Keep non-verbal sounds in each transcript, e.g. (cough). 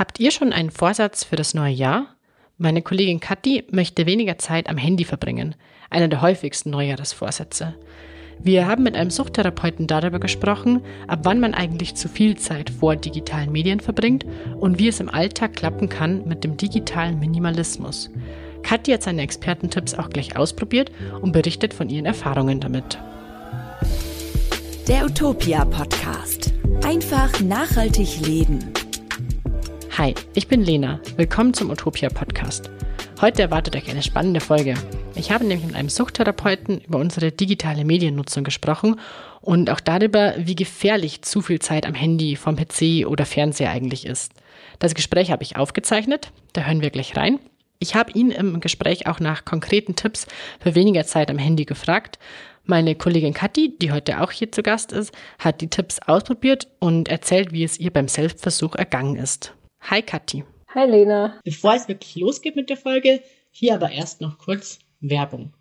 Habt ihr schon einen Vorsatz für das neue Jahr? Meine Kollegin Kathi möchte weniger Zeit am Handy verbringen, einer der häufigsten Neujahresvorsätze. Wir haben mit einem Suchttherapeuten darüber gesprochen, ab wann man eigentlich zu viel Zeit vor digitalen Medien verbringt und wie es im Alltag klappen kann mit dem digitalen Minimalismus. Kathi hat seine Expertentipps auch gleich ausprobiert und berichtet von ihren Erfahrungen damit. Der Utopia Podcast. Einfach nachhaltig leben. Hi, ich bin Lena. Willkommen zum Utopia Podcast. Heute erwartet euch eine spannende Folge. Ich habe nämlich mit einem Suchttherapeuten über unsere digitale Mediennutzung gesprochen und auch darüber, wie gefährlich zu viel Zeit am Handy, vom PC oder Fernseher eigentlich ist. Das Gespräch habe ich aufgezeichnet, da hören wir gleich rein. Ich habe ihn im Gespräch auch nach konkreten Tipps für weniger Zeit am Handy gefragt. Meine Kollegin Kathi, die heute auch hier zu Gast ist, hat die Tipps ausprobiert und erzählt, wie es ihr beim Selbstversuch ergangen ist. Hi Kathi. Hi Lena. Bevor es wirklich losgeht mit der Folge, hier aber erst noch kurz Werbung.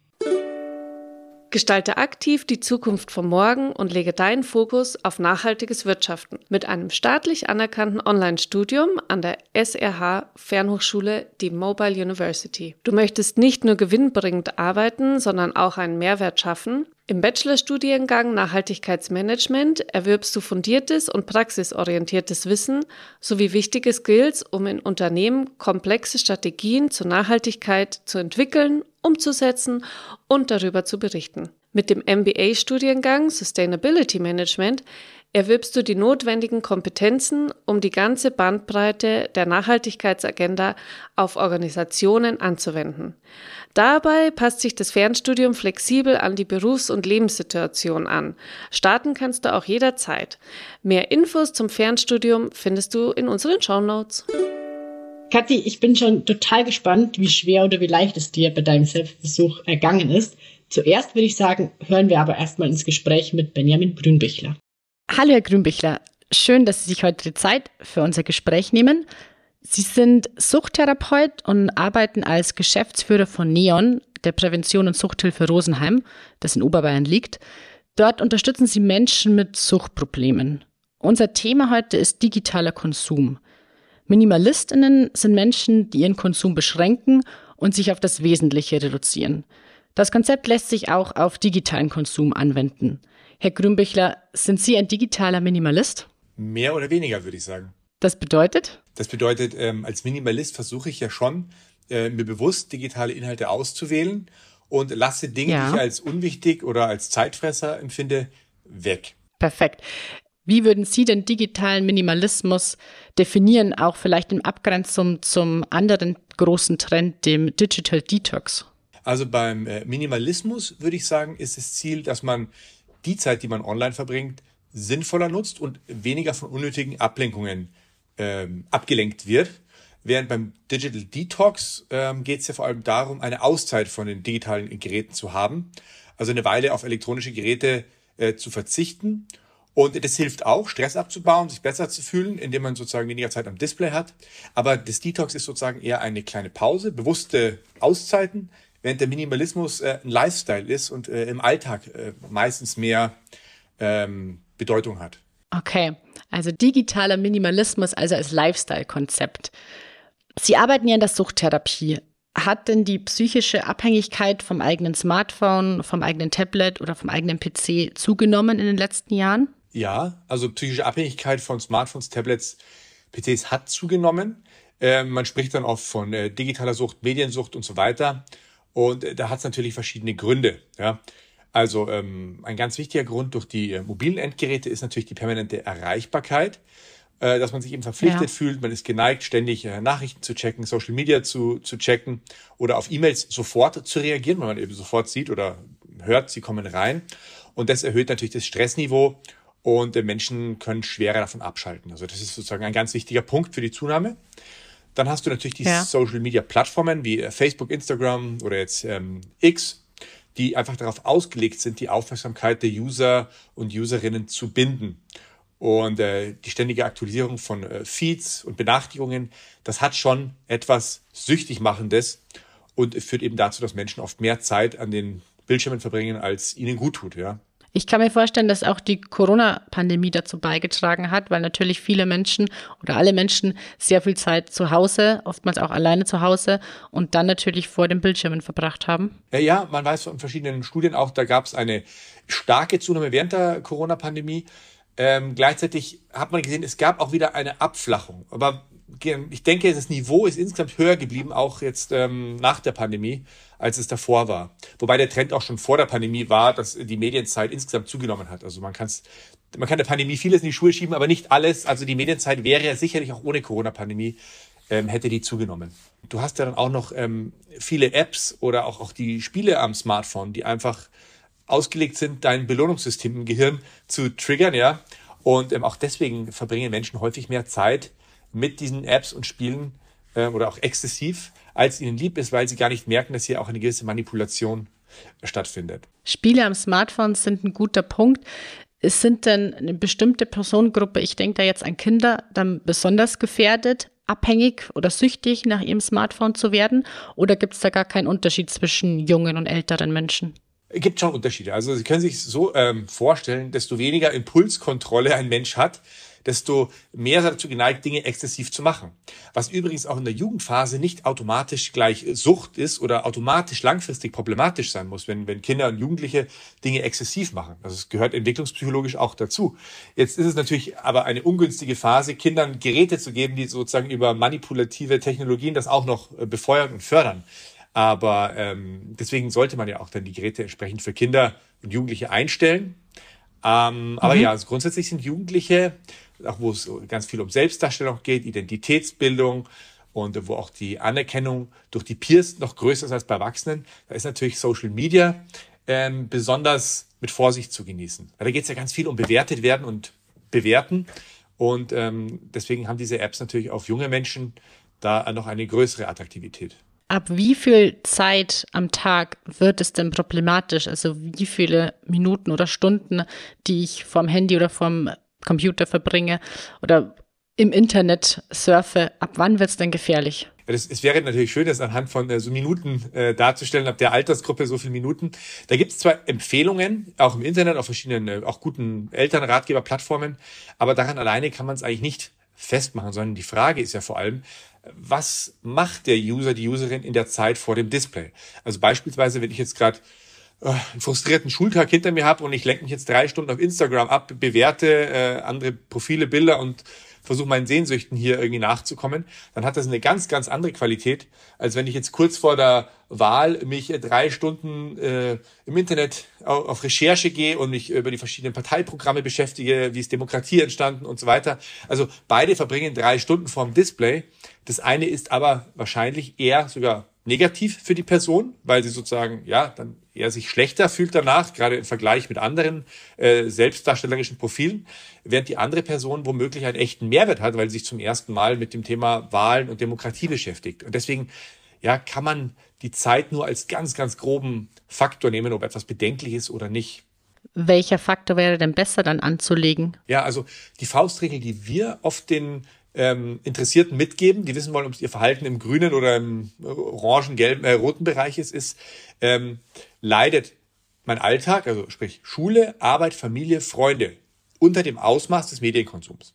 Gestalte aktiv die Zukunft von morgen und lege deinen Fokus auf nachhaltiges Wirtschaften mit einem staatlich anerkannten Online-Studium an der SRH Fernhochschule, die Mobile University. Du möchtest nicht nur gewinnbringend arbeiten, sondern auch einen Mehrwert schaffen? Im Bachelorstudiengang Nachhaltigkeitsmanagement erwirbst du fundiertes und praxisorientiertes Wissen sowie wichtige Skills, um in Unternehmen komplexe Strategien zur Nachhaltigkeit zu entwickeln, umzusetzen und darüber zu berichten. Mit dem MBA-Studiengang Sustainability Management erwirbst du die notwendigen Kompetenzen, um die ganze Bandbreite der Nachhaltigkeitsagenda auf Organisationen anzuwenden. Dabei passt sich das Fernstudium flexibel an die Berufs- und Lebenssituation an. Starten kannst du auch jederzeit. Mehr Infos zum Fernstudium findest du in unseren Shownotes. Kathi, ich bin schon total gespannt, wie schwer oder wie leicht es dir bei deinem Selbstversuch ergangen ist. Zuerst würde ich sagen, hören wir aber erstmal ins Gespräch mit Benjamin Grünbichler. Hallo, Herr Grünbichler. Schön, dass Sie sich heute die Zeit für unser Gespräch nehmen. Sie sind Suchttherapeut und arbeiten als Geschäftsführer von NEON, der Prävention und Suchthilfe Rosenheim, das in Oberbayern liegt. Dort unterstützen Sie Menschen mit Suchtproblemen. Unser Thema heute ist digitaler Konsum. Minimalistinnen sind Menschen, die ihren Konsum beschränken und sich auf das Wesentliche reduzieren. Das Konzept lässt sich auch auf digitalen Konsum anwenden. Herr Grünbichler, sind Sie ein digitaler Minimalist? Mehr oder weniger, würde ich sagen. Das bedeutet? Das bedeutet, ähm, als Minimalist versuche ich ja schon, äh, mir bewusst digitale Inhalte auszuwählen und lasse Dinge, ja. die ich als unwichtig oder als Zeitfresser empfinde, weg. Perfekt. Wie würden Sie den digitalen Minimalismus definieren, auch vielleicht in Abgrenzung zum anderen großen Trend, dem Digital Detox? Also beim äh, Minimalismus würde ich sagen, ist das Ziel, dass man die Zeit, die man online verbringt, sinnvoller nutzt und weniger von unnötigen Ablenkungen ähm, abgelenkt wird. Während beim Digital Detox ähm, geht es ja vor allem darum, eine Auszeit von den digitalen Geräten zu haben. Also eine Weile auf elektronische Geräte äh, zu verzichten. Und das hilft auch, Stress abzubauen, sich besser zu fühlen, indem man sozusagen weniger Zeit am Display hat. Aber das Detox ist sozusagen eher eine kleine Pause, bewusste Auszeiten, während der Minimalismus äh, ein Lifestyle ist und äh, im Alltag äh, meistens mehr ähm, Bedeutung hat. Okay, also digitaler Minimalismus also als Lifestyle-Konzept. Sie arbeiten ja in der Suchttherapie. Hat denn die psychische Abhängigkeit vom eigenen Smartphone, vom eigenen Tablet oder vom eigenen PC zugenommen in den letzten Jahren? Ja, also psychische Abhängigkeit von Smartphones, Tablets, PCs hat zugenommen. Äh, man spricht dann oft von äh, digitaler Sucht, Mediensucht und so weiter. Und äh, da hat es natürlich verschiedene Gründe. Ja. Also ähm, ein ganz wichtiger Grund durch die äh, mobilen Endgeräte ist natürlich die permanente Erreichbarkeit, äh, dass man sich eben verpflichtet ja. fühlt, man ist geneigt, ständig äh, Nachrichten zu checken, Social Media zu, zu checken oder auf E-Mails sofort zu reagieren, weil man eben sofort sieht oder hört, sie kommen rein. Und das erhöht natürlich das Stressniveau und äh, Menschen können schwerer davon abschalten. Also das ist sozusagen ein ganz wichtiger Punkt für die Zunahme. Dann hast du natürlich die ja. Social Media Plattformen wie äh, Facebook, Instagram oder jetzt ähm, X, die einfach darauf ausgelegt sind, die Aufmerksamkeit der User und Userinnen zu binden. Und äh, die ständige Aktualisierung von äh, Feeds und Benachrichtigungen, das hat schon etwas süchtig machendes und führt eben dazu, dass Menschen oft mehr Zeit an den Bildschirmen verbringen, als ihnen gut tut, ja. Ich kann mir vorstellen, dass auch die Corona-Pandemie dazu beigetragen hat, weil natürlich viele Menschen oder alle Menschen sehr viel Zeit zu Hause, oftmals auch alleine zu Hause und dann natürlich vor den Bildschirmen verbracht haben. Ja, man weiß von verschiedenen Studien auch, da gab es eine starke Zunahme während der Corona-Pandemie. Ähm, gleichzeitig hat man gesehen, es gab auch wieder eine Abflachung. Aber ich denke, das Niveau ist insgesamt höher geblieben, auch jetzt ähm, nach der Pandemie, als es davor war. Wobei der Trend auch schon vor der Pandemie war, dass die Medienzeit insgesamt zugenommen hat. Also man kann man kann der Pandemie vieles in die Schuhe schieben, aber nicht alles. Also die Medienzeit wäre ja sicherlich auch ohne Corona-Pandemie ähm, hätte die zugenommen. Du hast ja dann auch noch ähm, viele Apps oder auch, auch die Spiele am Smartphone, die einfach ausgelegt sind, dein Belohnungssystem im Gehirn zu triggern, ja. Und ähm, auch deswegen verbringen Menschen häufig mehr Zeit mit diesen Apps und Spielen äh, oder auch exzessiv, als ihnen lieb ist, weil sie gar nicht merken, dass hier auch eine gewisse Manipulation stattfindet. Spiele am Smartphone sind ein guter Punkt. Es sind denn eine bestimmte Personengruppe, ich denke da jetzt an Kinder, dann besonders gefährdet, abhängig oder süchtig nach ihrem Smartphone zu werden? Oder gibt es da gar keinen Unterschied zwischen jungen und älteren Menschen? Es gibt schon Unterschiede. Also Sie können sich so ähm, vorstellen, desto weniger Impulskontrolle ein Mensch hat, desto mehr dazu geneigt, Dinge exzessiv zu machen. Was übrigens auch in der Jugendphase nicht automatisch gleich Sucht ist oder automatisch langfristig problematisch sein muss, wenn, wenn Kinder und Jugendliche Dinge exzessiv machen. Also es gehört entwicklungspsychologisch auch dazu. Jetzt ist es natürlich aber eine ungünstige Phase, Kindern Geräte zu geben, die sozusagen über manipulative Technologien das auch noch äh, befeuern und fördern. Aber ähm, deswegen sollte man ja auch dann die Geräte entsprechend für Kinder und Jugendliche einstellen. Ähm, mhm. Aber ja, also grundsätzlich sind Jugendliche auch wo es ganz viel um Selbstdarstellung geht, Identitätsbildung und wo auch die Anerkennung durch die Peers noch größer ist als bei Erwachsenen, da ist natürlich Social Media ähm, besonders mit Vorsicht zu genießen. Weil da geht es ja ganz viel um bewertet werden und bewerten. Und ähm, deswegen haben diese Apps natürlich auf junge Menschen da noch eine größere Attraktivität. Ab wie viel Zeit am Tag wird es denn problematisch? Also wie viele Minuten oder Stunden, die ich vom Handy oder vom Computer verbringe oder im Internet surfe, ab wann wird es denn gefährlich? Das, es wäre natürlich schön, das anhand von äh, so Minuten äh, darzustellen, ab der Altersgruppe so viele Minuten. Da gibt es zwar Empfehlungen, auch im Internet, auf verschiedenen, äh, auch guten Elternratgeberplattformen, aber daran alleine kann man es eigentlich nicht festmachen, sondern die Frage ist ja vor allem, was macht der User, die Userin in der Zeit vor dem Display? Also beispielsweise, wenn ich jetzt gerade äh, einen frustrierten Schultag hinter mir habe und ich lenke mich jetzt drei Stunden auf Instagram ab, bewerte äh, andere Profile, Bilder und versuche meinen Sehnsüchten hier irgendwie nachzukommen, dann hat das eine ganz, ganz andere Qualität, als wenn ich jetzt kurz vor der Wahl mich äh, drei Stunden äh, im Internet auf, auf Recherche gehe und mich über die verschiedenen Parteiprogramme beschäftige, wie ist Demokratie entstanden und so weiter. Also beide verbringen drei Stunden vorm Display. Das eine ist aber wahrscheinlich eher sogar negativ für die Person, weil sie sozusagen, ja, dann eher sich schlechter fühlt danach, gerade im Vergleich mit anderen äh, selbstdarstellerischen Profilen, während die andere Person womöglich einen echten Mehrwert hat, weil sie sich zum ersten Mal mit dem Thema Wahlen und Demokratie beschäftigt. Und deswegen, ja, kann man die Zeit nur als ganz, ganz groben Faktor nehmen, ob etwas bedenklich ist oder nicht. Welcher Faktor wäre denn besser dann anzulegen? Ja, also die Faustregel, die wir oft den ähm, Interessierten mitgeben, die wissen wollen, ob ihr Verhalten im grünen oder im orangen, gelben, äh, roten Bereich ist, ist, ähm, leidet mein Alltag, also sprich Schule, Arbeit, Familie, Freunde, unter dem Ausmaß des Medienkonsums.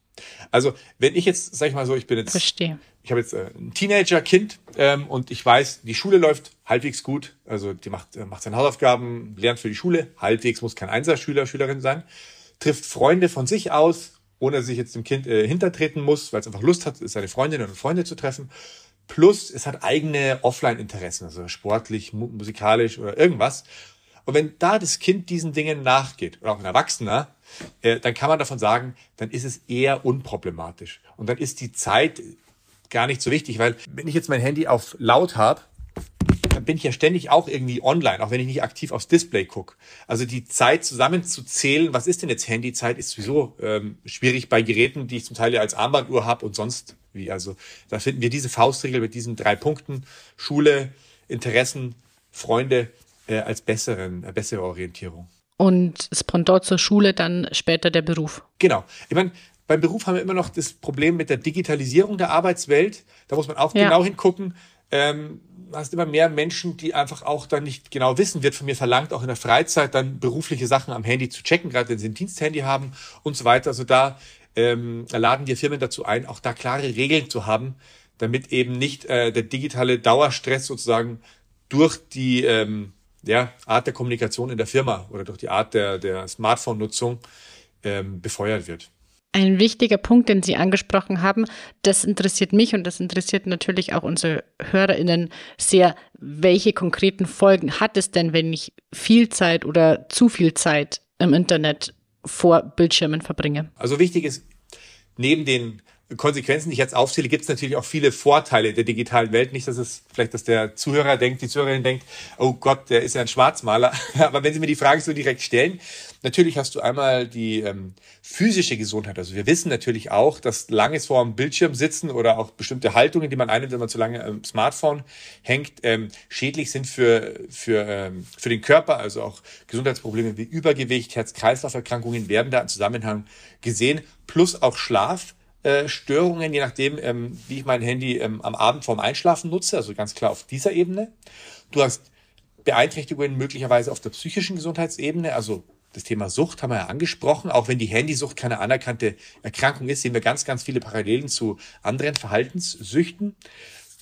Also wenn ich jetzt, sag ich mal so, ich bin jetzt, Verstehe. ich habe jetzt äh, ein Teenager-Kind ähm, und ich weiß, die Schule läuft halbwegs gut, also die macht, äh, macht seine Hausaufgaben, lernt für die Schule, halbwegs muss kein Einserschüler, Schülerin sein, trifft Freunde von sich aus, ohne dass ich jetzt dem Kind äh, hintertreten muss, weil es einfach Lust hat, seine Freundinnen und Freunde zu treffen. Plus, es hat eigene Offline-Interessen, also sportlich, musikalisch oder irgendwas. Und wenn da das Kind diesen Dingen nachgeht, oder auch ein Erwachsener, äh, dann kann man davon sagen, dann ist es eher unproblematisch. Und dann ist die Zeit gar nicht so wichtig, weil wenn ich jetzt mein Handy auf laut habe, bin ich ja ständig auch irgendwie online, auch wenn ich nicht aktiv aufs Display gucke. Also die Zeit zusammenzuzählen, was ist denn jetzt Handyzeit, ist sowieso ähm, schwierig bei Geräten, die ich zum Teil ja als Armbanduhr habe und sonst wie. Also da finden wir diese Faustregel mit diesen drei Punkten, Schule, Interessen, Freunde, äh, als besseren, äh, bessere Orientierung. Und Pendant zur Schule dann später der Beruf. Genau. Ich meine, beim Beruf haben wir immer noch das Problem mit der Digitalisierung der Arbeitswelt. Da muss man auch ja. genau hingucken. Ähm, hast immer mehr Menschen, die einfach auch dann nicht genau wissen, wird von mir verlangt, auch in der Freizeit dann berufliche Sachen am Handy zu checken, gerade wenn sie ein Diensthandy haben und so weiter. Also da ähm, laden wir Firmen dazu ein, auch da klare Regeln zu haben, damit eben nicht äh, der digitale Dauerstress sozusagen durch die ähm, ja, Art der Kommunikation in der Firma oder durch die Art der, der Smartphone-Nutzung ähm, befeuert wird. Ein wichtiger Punkt, den Sie angesprochen haben, das interessiert mich und das interessiert natürlich auch unsere HörerInnen sehr. Welche konkreten Folgen hat es denn, wenn ich viel Zeit oder zu viel Zeit im Internet vor Bildschirmen verbringe? Also wichtig ist, neben den Konsequenzen, die ich jetzt aufzähle, gibt es natürlich auch viele Vorteile der digitalen Welt. Nicht, dass es vielleicht, dass der Zuhörer denkt, die Zuhörerin denkt, oh Gott, der ist ja ein Schwarzmaler. (laughs) Aber wenn Sie mir die Frage so direkt stellen, natürlich hast du einmal die ähm, physische Gesundheit. Also wir wissen natürlich auch, dass langes vor dem Bildschirm sitzen oder auch bestimmte Haltungen, die man einnimmt, wenn man zu lange am Smartphone hängt, ähm, schädlich sind für, für, ähm, für den Körper. Also auch Gesundheitsprobleme wie Übergewicht, Herz-Kreislauf-Erkrankungen werden da im Zusammenhang gesehen. Plus auch Schlaf äh, je nachdem, ähm, wie ich mein Handy ähm, am Abend vorm Einschlafen nutze, also ganz klar auf dieser Ebene. Du hast Beeinträchtigungen möglicherweise auf der psychischen Gesundheitsebene, also das Thema Sucht haben wir ja angesprochen. Auch wenn die Handysucht keine anerkannte Erkrankung ist, sehen wir ganz, ganz viele Parallelen zu anderen Verhaltenssüchten.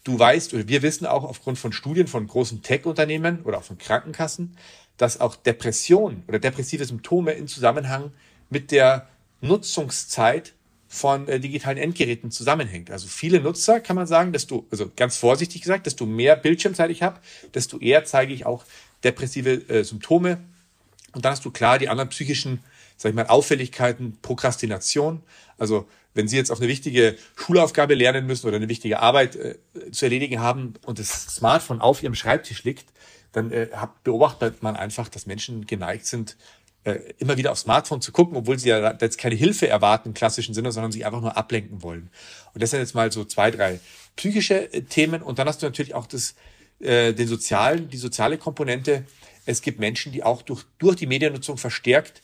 Du weißt, oder wir wissen auch aufgrund von Studien von großen Tech-Unternehmen oder auch von Krankenkassen, dass auch Depression oder depressive Symptome in Zusammenhang mit der Nutzungszeit von äh, digitalen Endgeräten zusammenhängt. Also viele Nutzer kann man sagen, desto, also ganz vorsichtig gesagt, desto mehr Bildschirmzeit ich habe, desto eher zeige ich auch depressive äh, Symptome. Und dann hast du klar die anderen psychischen, sag ich mal, Auffälligkeiten, Prokrastination. Also wenn Sie jetzt auf eine wichtige Schulaufgabe lernen müssen oder eine wichtige Arbeit äh, zu erledigen haben und das Smartphone auf Ihrem Schreibtisch liegt, dann äh, beobachtet man einfach, dass Menschen geneigt sind, äh, immer wieder aufs Smartphone zu gucken, obwohl sie ja jetzt keine Hilfe erwarten im klassischen Sinne, sondern sich einfach nur ablenken wollen. Und das sind jetzt mal so zwei, drei psychische äh, Themen. Und dann hast du natürlich auch das, äh, den sozialen, die soziale Komponente. Es gibt Menschen, die auch durch, durch die Mediennutzung verstärkt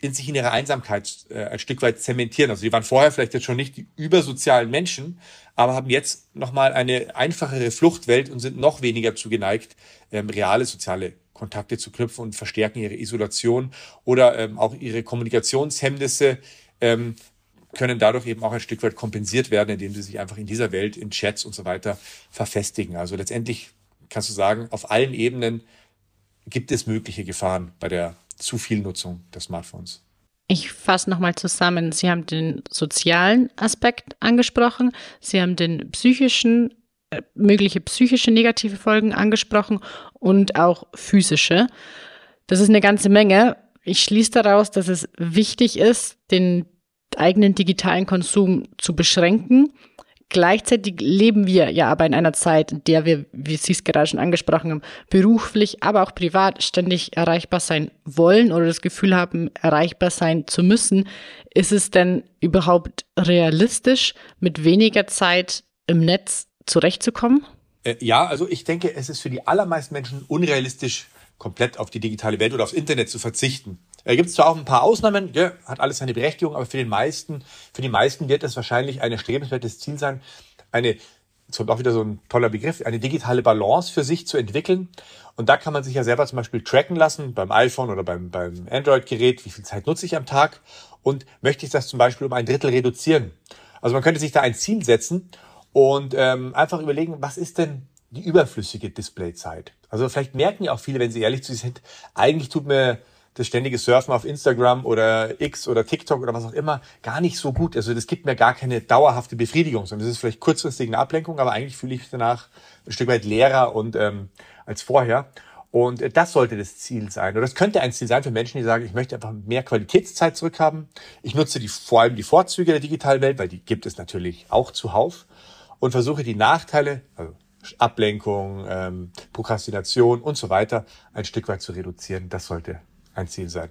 in sich in ihrer Einsamkeit äh, ein Stück weit zementieren. Also die waren vorher vielleicht jetzt schon nicht die übersozialen Menschen, aber haben jetzt nochmal eine einfachere Fluchtwelt und sind noch weniger zugeneigt, ähm, reale soziale Kontakte zu knüpfen und verstärken ihre Isolation oder ähm, auch ihre Kommunikationshemmnisse ähm, können dadurch eben auch ein Stück weit kompensiert werden, indem sie sich einfach in dieser Welt, in Chats und so weiter verfestigen. Also letztendlich kannst du sagen, auf allen Ebenen gibt es mögliche Gefahren bei der zu viel Nutzung des Smartphones. Ich fasse nochmal zusammen. Sie haben den sozialen Aspekt angesprochen, Sie haben den psychischen mögliche psychische negative Folgen angesprochen und auch physische. Das ist eine ganze Menge. Ich schließe daraus, dass es wichtig ist, den eigenen digitalen Konsum zu beschränken. Gleichzeitig leben wir ja aber in einer Zeit, in der wir, wie Sie es gerade schon angesprochen haben, beruflich, aber auch privat ständig erreichbar sein wollen oder das Gefühl haben, erreichbar sein zu müssen. Ist es denn überhaupt realistisch, mit weniger Zeit im Netz zurechtzukommen? Äh, ja, also ich denke, es ist für die allermeisten Menschen unrealistisch, komplett auf die digitale Welt oder aufs Internet zu verzichten. Da gibt es zwar auch ein paar Ausnahmen, ja, hat alles seine Berechtigung, aber für den meisten, für die meisten wird es wahrscheinlich ein erstrebenswertes Ziel sein, eine, jetzt kommt auch wieder so ein toller Begriff, eine digitale Balance für sich zu entwickeln. Und da kann man sich ja selber zum Beispiel tracken lassen, beim iPhone oder beim, beim Android-Gerät, wie viel Zeit nutze ich am Tag und möchte ich das zum Beispiel um ein Drittel reduzieren. Also man könnte sich da ein Ziel setzen und ähm, einfach überlegen, was ist denn die überflüssige Displayzeit? Also vielleicht merken ja auch viele, wenn sie ehrlich zu sich sind, eigentlich tut mir das ständige Surfen auf Instagram oder X oder TikTok oder was auch immer gar nicht so gut. Also das gibt mir gar keine dauerhafte Befriedigung, sondern das ist vielleicht kurzfristig eine Ablenkung, aber eigentlich fühle ich mich danach ein Stück weit leerer und ähm, als vorher. Und äh, das sollte das Ziel sein. Oder das könnte ein Ziel sein für Menschen, die sagen, ich möchte einfach mehr Qualitätszeit zurückhaben. Ich nutze die, vor allem die Vorzüge der digitalen Welt, weil die gibt es natürlich auch zuhauf und versuche die Nachteile, also Ablenkung, ähm, Prokrastination und so weiter, ein Stück weit zu reduzieren. Das sollte ein Ziel sein.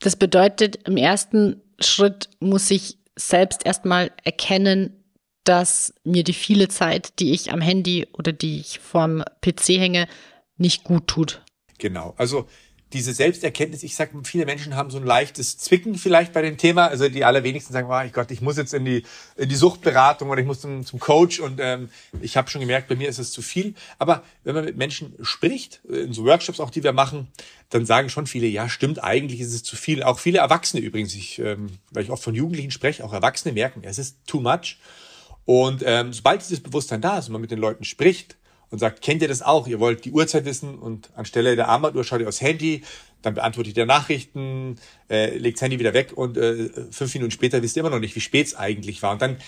Das bedeutet, im ersten Schritt muss ich selbst erstmal erkennen, dass mir die viele Zeit, die ich am Handy oder die ich vorm PC hänge, nicht gut tut. Genau. Also diese Selbsterkenntnis, ich sage, viele Menschen haben so ein leichtes Zwicken vielleicht bei dem Thema. Also die allerwenigsten sagen, oh Gott, ich muss jetzt in die, in die Suchtberatung oder ich muss zum, zum Coach und ähm, ich habe schon gemerkt, bei mir ist es zu viel. Aber wenn man mit Menschen spricht, in so Workshops auch, die wir machen, dann sagen schon viele, ja, stimmt, eigentlich ist es zu viel. Auch viele Erwachsene übrigens, ich, ähm, weil ich oft von Jugendlichen spreche, auch Erwachsene merken, es ist too much. Und ähm, sobald dieses Bewusstsein da ist und man mit den Leuten spricht, und sagt, kennt ihr das auch? Ihr wollt die Uhrzeit wissen und anstelle der Armbanduhr schaut ihr aufs Handy, dann beantwortet ihr Nachrichten, äh, legt das Handy wieder weg und äh, fünf Minuten später wisst ihr immer noch nicht, wie spät es eigentlich war. Und dann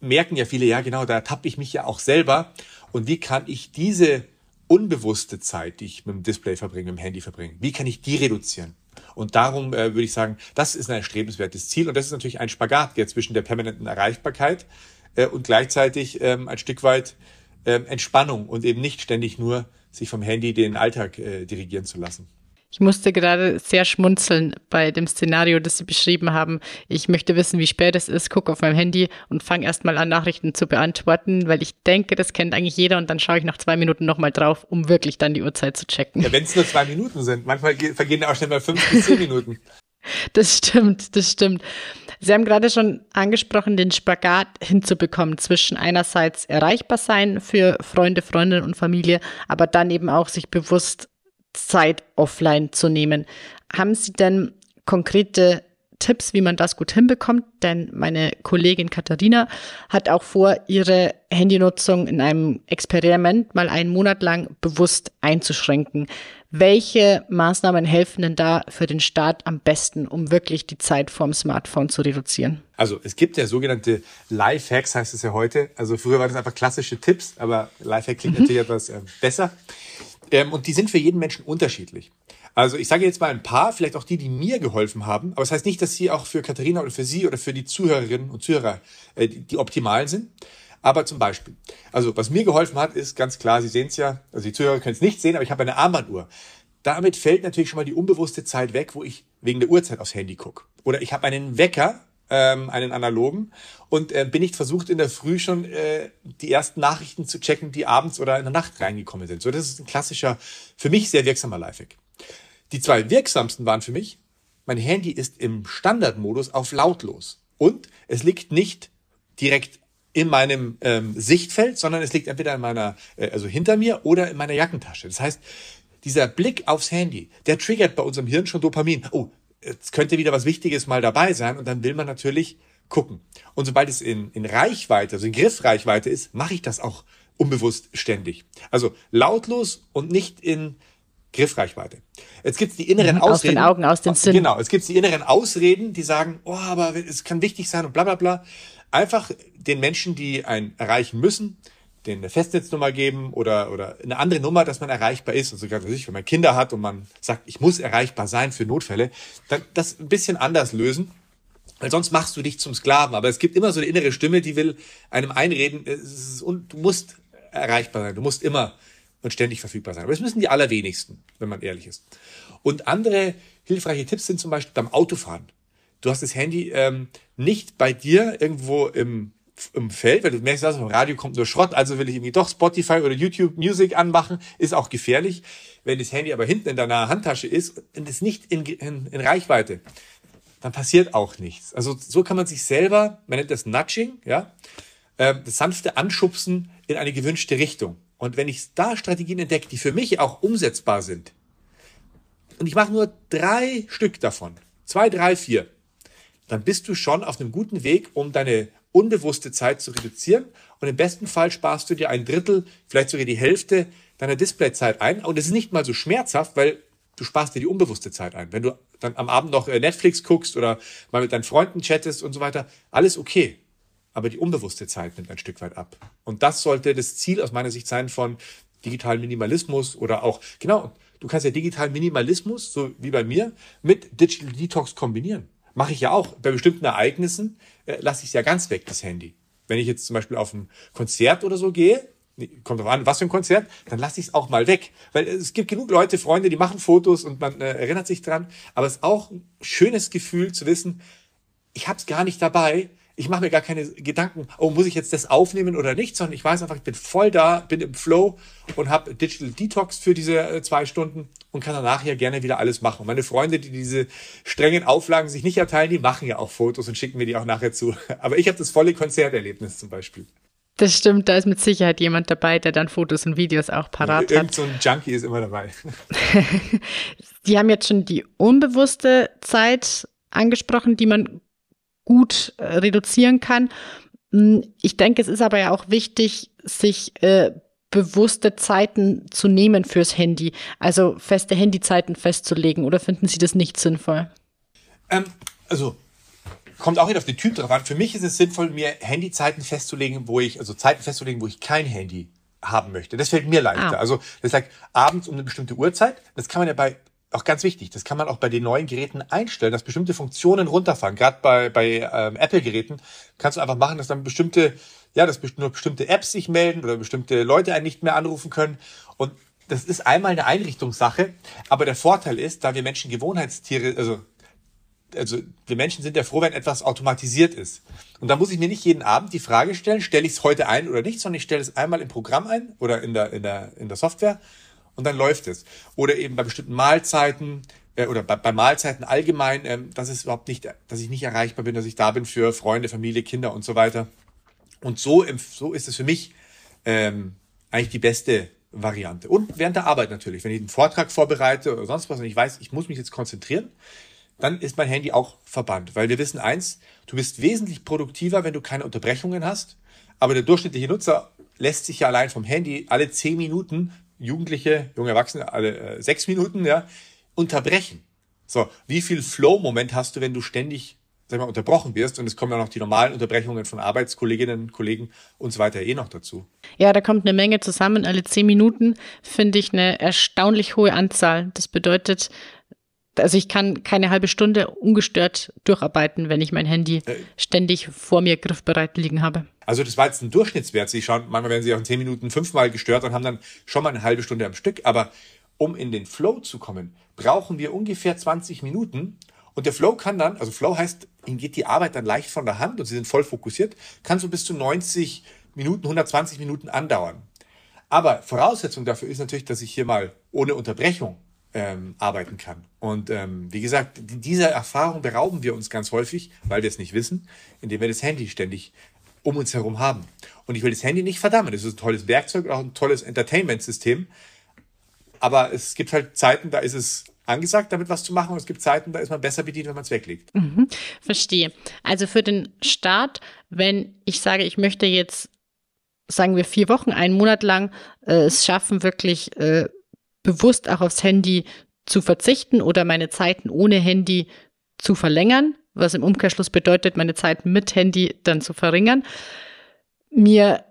merken ja viele, ja genau, da tappe ich mich ja auch selber. Und wie kann ich diese unbewusste Zeit, die ich mit dem Display verbringe, mit dem Handy verbringe, wie kann ich die reduzieren? Und darum äh, würde ich sagen, das ist ein erstrebenswertes Ziel. Und das ist natürlich ein Spagat jetzt zwischen der permanenten Erreichbarkeit äh, und gleichzeitig ähm, ein Stück weit ähm, Entspannung und eben nicht ständig nur sich vom Handy den Alltag äh, dirigieren zu lassen. Ich musste gerade sehr schmunzeln bei dem Szenario, das Sie beschrieben haben. Ich möchte wissen, wie spät es ist, gucke auf meinem Handy und fange erstmal an, Nachrichten zu beantworten, weil ich denke, das kennt eigentlich jeder und dann schaue ich nach zwei Minuten nochmal drauf, um wirklich dann die Uhrzeit zu checken. Ja, wenn es nur zwei Minuten sind. Manchmal vergehen auch schnell mal fünf bis zehn (laughs) Minuten. (laughs) Das stimmt, das stimmt. Sie haben gerade schon angesprochen, den Spagat hinzubekommen zwischen einerseits erreichbar sein für Freunde, Freundinnen und Familie, aber dann eben auch sich bewusst Zeit offline zu nehmen. Haben Sie denn konkrete Tipps, wie man das gut hinbekommt, denn meine Kollegin Katharina hat auch vor, ihre Handynutzung in einem Experiment mal einen Monat lang bewusst einzuschränken. Welche Maßnahmen helfen denn da für den Staat am besten, um wirklich die Zeit vorm Smartphone zu reduzieren? Also es gibt ja sogenannte Lifehacks, heißt es ja heute. Also früher waren das einfach klassische Tipps, aber Lifehack klingt mhm. natürlich etwas äh, besser. Ähm, und die sind für jeden Menschen unterschiedlich. Also ich sage jetzt mal ein paar, vielleicht auch die, die mir geholfen haben, aber es das heißt nicht, dass sie auch für Katharina oder für Sie oder für die Zuhörerinnen und Zuhörer äh, die, die optimalen sind. Aber zum Beispiel, also was mir geholfen hat, ist ganz klar, Sie sehen es ja, also die Zuhörer können es nicht sehen, aber ich habe eine Armbanduhr. Damit fällt natürlich schon mal die unbewusste Zeit weg, wo ich wegen der Uhrzeit aufs Handy gucke. Oder ich habe einen Wecker, ähm, einen analogen, und äh, bin nicht versucht, in der Früh schon äh, die ersten Nachrichten zu checken, die abends oder in der Nacht reingekommen sind. So, das ist ein klassischer, für mich sehr wirksamer Lifehack. Die zwei wirksamsten waren für mich, mein Handy ist im Standardmodus auf lautlos. Und es liegt nicht direkt in meinem ähm, Sichtfeld, sondern es liegt entweder in meiner, äh, also hinter mir oder in meiner Jackentasche. Das heißt, dieser Blick aufs Handy, der triggert bei unserem Hirn schon Dopamin. Oh, jetzt könnte wieder was Wichtiges mal dabei sein und dann will man natürlich gucken. Und sobald es in, in Reichweite, also in Griffreichweite ist, mache ich das auch unbewusst ständig. Also lautlos und nicht in Griffreichweite. Jetzt gibt's die inneren mhm, Ausreden. Aus den Augen, aus den Sinnen. Genau, es gibt die inneren Ausreden, die sagen, oh, aber es kann wichtig sein und bla bla bla einfach den Menschen, die einen erreichen müssen, denen eine Festnetznummer geben oder, oder eine andere Nummer, dass man erreichbar ist. Und sogar, wenn man Kinder hat und man sagt, ich muss erreichbar sein für Notfälle, dann das ein bisschen anders lösen. Weil sonst machst du dich zum Sklaven. Aber es gibt immer so eine innere Stimme, die will einem einreden, und du musst erreichbar sein. Du musst immer und ständig verfügbar sein. Aber das müssen die allerwenigsten, wenn man ehrlich ist. Und andere hilfreiche Tipps sind zum Beispiel beim Autofahren du hast das Handy ähm, nicht bei dir irgendwo im, im Feld, weil du merkst, dass im Radio kommt nur Schrott, also will ich irgendwie doch Spotify oder YouTube Music anmachen, ist auch gefährlich. Wenn das Handy aber hinten in deiner Handtasche ist und ist nicht in, in, in Reichweite, dann passiert auch nichts. Also so kann man sich selber, man nennt das Nudging, ja, äh, das sanfte Anschubsen in eine gewünschte Richtung. Und wenn ich da Strategien entdecke, die für mich auch umsetzbar sind, und ich mache nur drei Stück davon, zwei, drei, vier, dann bist du schon auf einem guten Weg, um deine unbewusste Zeit zu reduzieren. Und im besten Fall sparst du dir ein Drittel, vielleicht sogar die Hälfte deiner Displayzeit ein. Und es ist nicht mal so schmerzhaft, weil du sparst dir die unbewusste Zeit ein. Wenn du dann am Abend noch äh, Netflix guckst oder mal mit deinen Freunden chattest und so weiter, alles okay. Aber die unbewusste Zeit nimmt ein Stück weit ab. Und das sollte das Ziel aus meiner Sicht sein von digitalen Minimalismus oder auch, genau, du kannst ja digitalen Minimalismus, so wie bei mir, mit Digital Detox kombinieren. Mache ich ja auch. Bei bestimmten Ereignissen äh, lasse ich es ja ganz weg, das Handy. Wenn ich jetzt zum Beispiel auf ein Konzert oder so gehe, kommt drauf an, was für ein Konzert, dann lasse ich es auch mal weg. Weil es gibt genug Leute, Freunde, die machen Fotos und man äh, erinnert sich dran. Aber es ist auch ein schönes Gefühl zu wissen, ich habe es gar nicht dabei. Ich mache mir gar keine Gedanken, oh, muss ich jetzt das aufnehmen oder nicht, sondern ich weiß einfach, ich bin voll da, bin im Flow und habe Digital Detox für diese äh, zwei Stunden und kann danach ja gerne wieder alles machen. Meine Freunde, die diese strengen Auflagen sich nicht erteilen, die machen ja auch Fotos und schicken mir die auch nachher zu. (laughs) Aber ich habe das volle Konzerterlebnis zum Beispiel. Das stimmt, da ist mit Sicherheit jemand dabei, der dann Fotos und Videos auch parat Irgend hat. Irgend so ein Junkie ist immer dabei. (laughs) Sie haben jetzt schon die unbewusste Zeit angesprochen, die man gut äh, reduzieren kann. Hm, ich denke, es ist aber ja auch wichtig, sich äh, bewusste Zeiten zu nehmen fürs Handy, also feste Handyzeiten festzulegen. Oder finden Sie das nicht sinnvoll? Ähm, also kommt auch wieder auf den Typ drauf an. Für mich ist es sinnvoll, mir Handyzeiten festzulegen, wo ich, also Zeiten festzulegen, wo ich kein Handy haben möchte. Das fällt mir leichter. Ah. Also das sagt abends um eine bestimmte Uhrzeit. Das kann man ja bei auch ganz wichtig, das kann man auch bei den neuen Geräten einstellen, dass bestimmte Funktionen runterfahren. Gerade bei, bei ähm, Apple-Geräten kannst du einfach machen, dass dann bestimmte, ja, dass nur bestimmte Apps sich melden oder bestimmte Leute einen nicht mehr anrufen können. Und das ist einmal eine Einrichtungssache, aber der Vorteil ist, da wir Menschen Gewohnheitstiere, also also wir Menschen sind ja froh, wenn etwas automatisiert ist. Und da muss ich mir nicht jeden Abend die Frage stellen, stelle ich es heute ein oder nicht, sondern ich stelle es einmal im Programm ein oder in der, in der, in der Software und dann läuft es. Oder eben bei bestimmten Mahlzeiten äh, oder bei, bei Mahlzeiten allgemein, äh, dass es überhaupt nicht, dass ich nicht erreichbar bin, dass ich da bin für Freunde, Familie, Kinder und so weiter. Und so, so ist es für mich ähm, eigentlich die beste Variante. Und während der Arbeit natürlich, wenn ich einen Vortrag vorbereite oder sonst was und ich weiß, ich muss mich jetzt konzentrieren, dann ist mein Handy auch verbannt. Weil wir wissen eins, du bist wesentlich produktiver, wenn du keine Unterbrechungen hast. Aber der durchschnittliche Nutzer lässt sich ja allein vom Handy alle zehn Minuten Jugendliche, junge Erwachsene, alle äh, sechs Minuten, ja, unterbrechen. So, wie viel Flow-Moment hast du, wenn du ständig, sag mal, unterbrochen wirst? Und es kommen ja noch die normalen Unterbrechungen von Arbeitskolleginnen, Kollegen und so weiter eh noch dazu. Ja, da kommt eine Menge zusammen. Alle zehn Minuten finde ich eine erstaunlich hohe Anzahl. Das bedeutet, also ich kann keine halbe Stunde ungestört durcharbeiten, wenn ich mein Handy äh, ständig vor mir griffbereit liegen habe. Also das war jetzt ein Durchschnittswert. Sie schauen, manchmal werden Sie auch in zehn Minuten fünfmal gestört und haben dann schon mal eine halbe Stunde am Stück. Aber um in den Flow zu kommen, brauchen wir ungefähr 20 Minuten. Und der Flow kann dann, also Flow heißt, Ihnen geht die Arbeit dann leicht von der Hand und Sie sind voll fokussiert, kann so bis zu 90 Minuten, 120 Minuten andauern. Aber Voraussetzung dafür ist natürlich, dass ich hier mal ohne Unterbrechung ähm, arbeiten kann. Und ähm, wie gesagt, dieser Erfahrung berauben wir uns ganz häufig, weil wir es nicht wissen, indem wir das Handy ständig um uns herum haben. Und ich will das Handy nicht verdammen. Es ist ein tolles Werkzeug, auch ein tolles Entertainment-System. Aber es gibt halt Zeiten, da ist es angesagt, damit was zu machen. Und es gibt Zeiten, da ist man besser bedient, wenn man es weglegt. Mhm, verstehe. Also für den Start, wenn ich sage, ich möchte jetzt, sagen wir, vier Wochen, einen Monat lang äh, es schaffen, wirklich äh, bewusst auch aufs Handy zu verzichten oder meine Zeiten ohne Handy zu verlängern, was im Umkehrschluss bedeutet, meine Zeiten mit Handy dann zu verringern, mir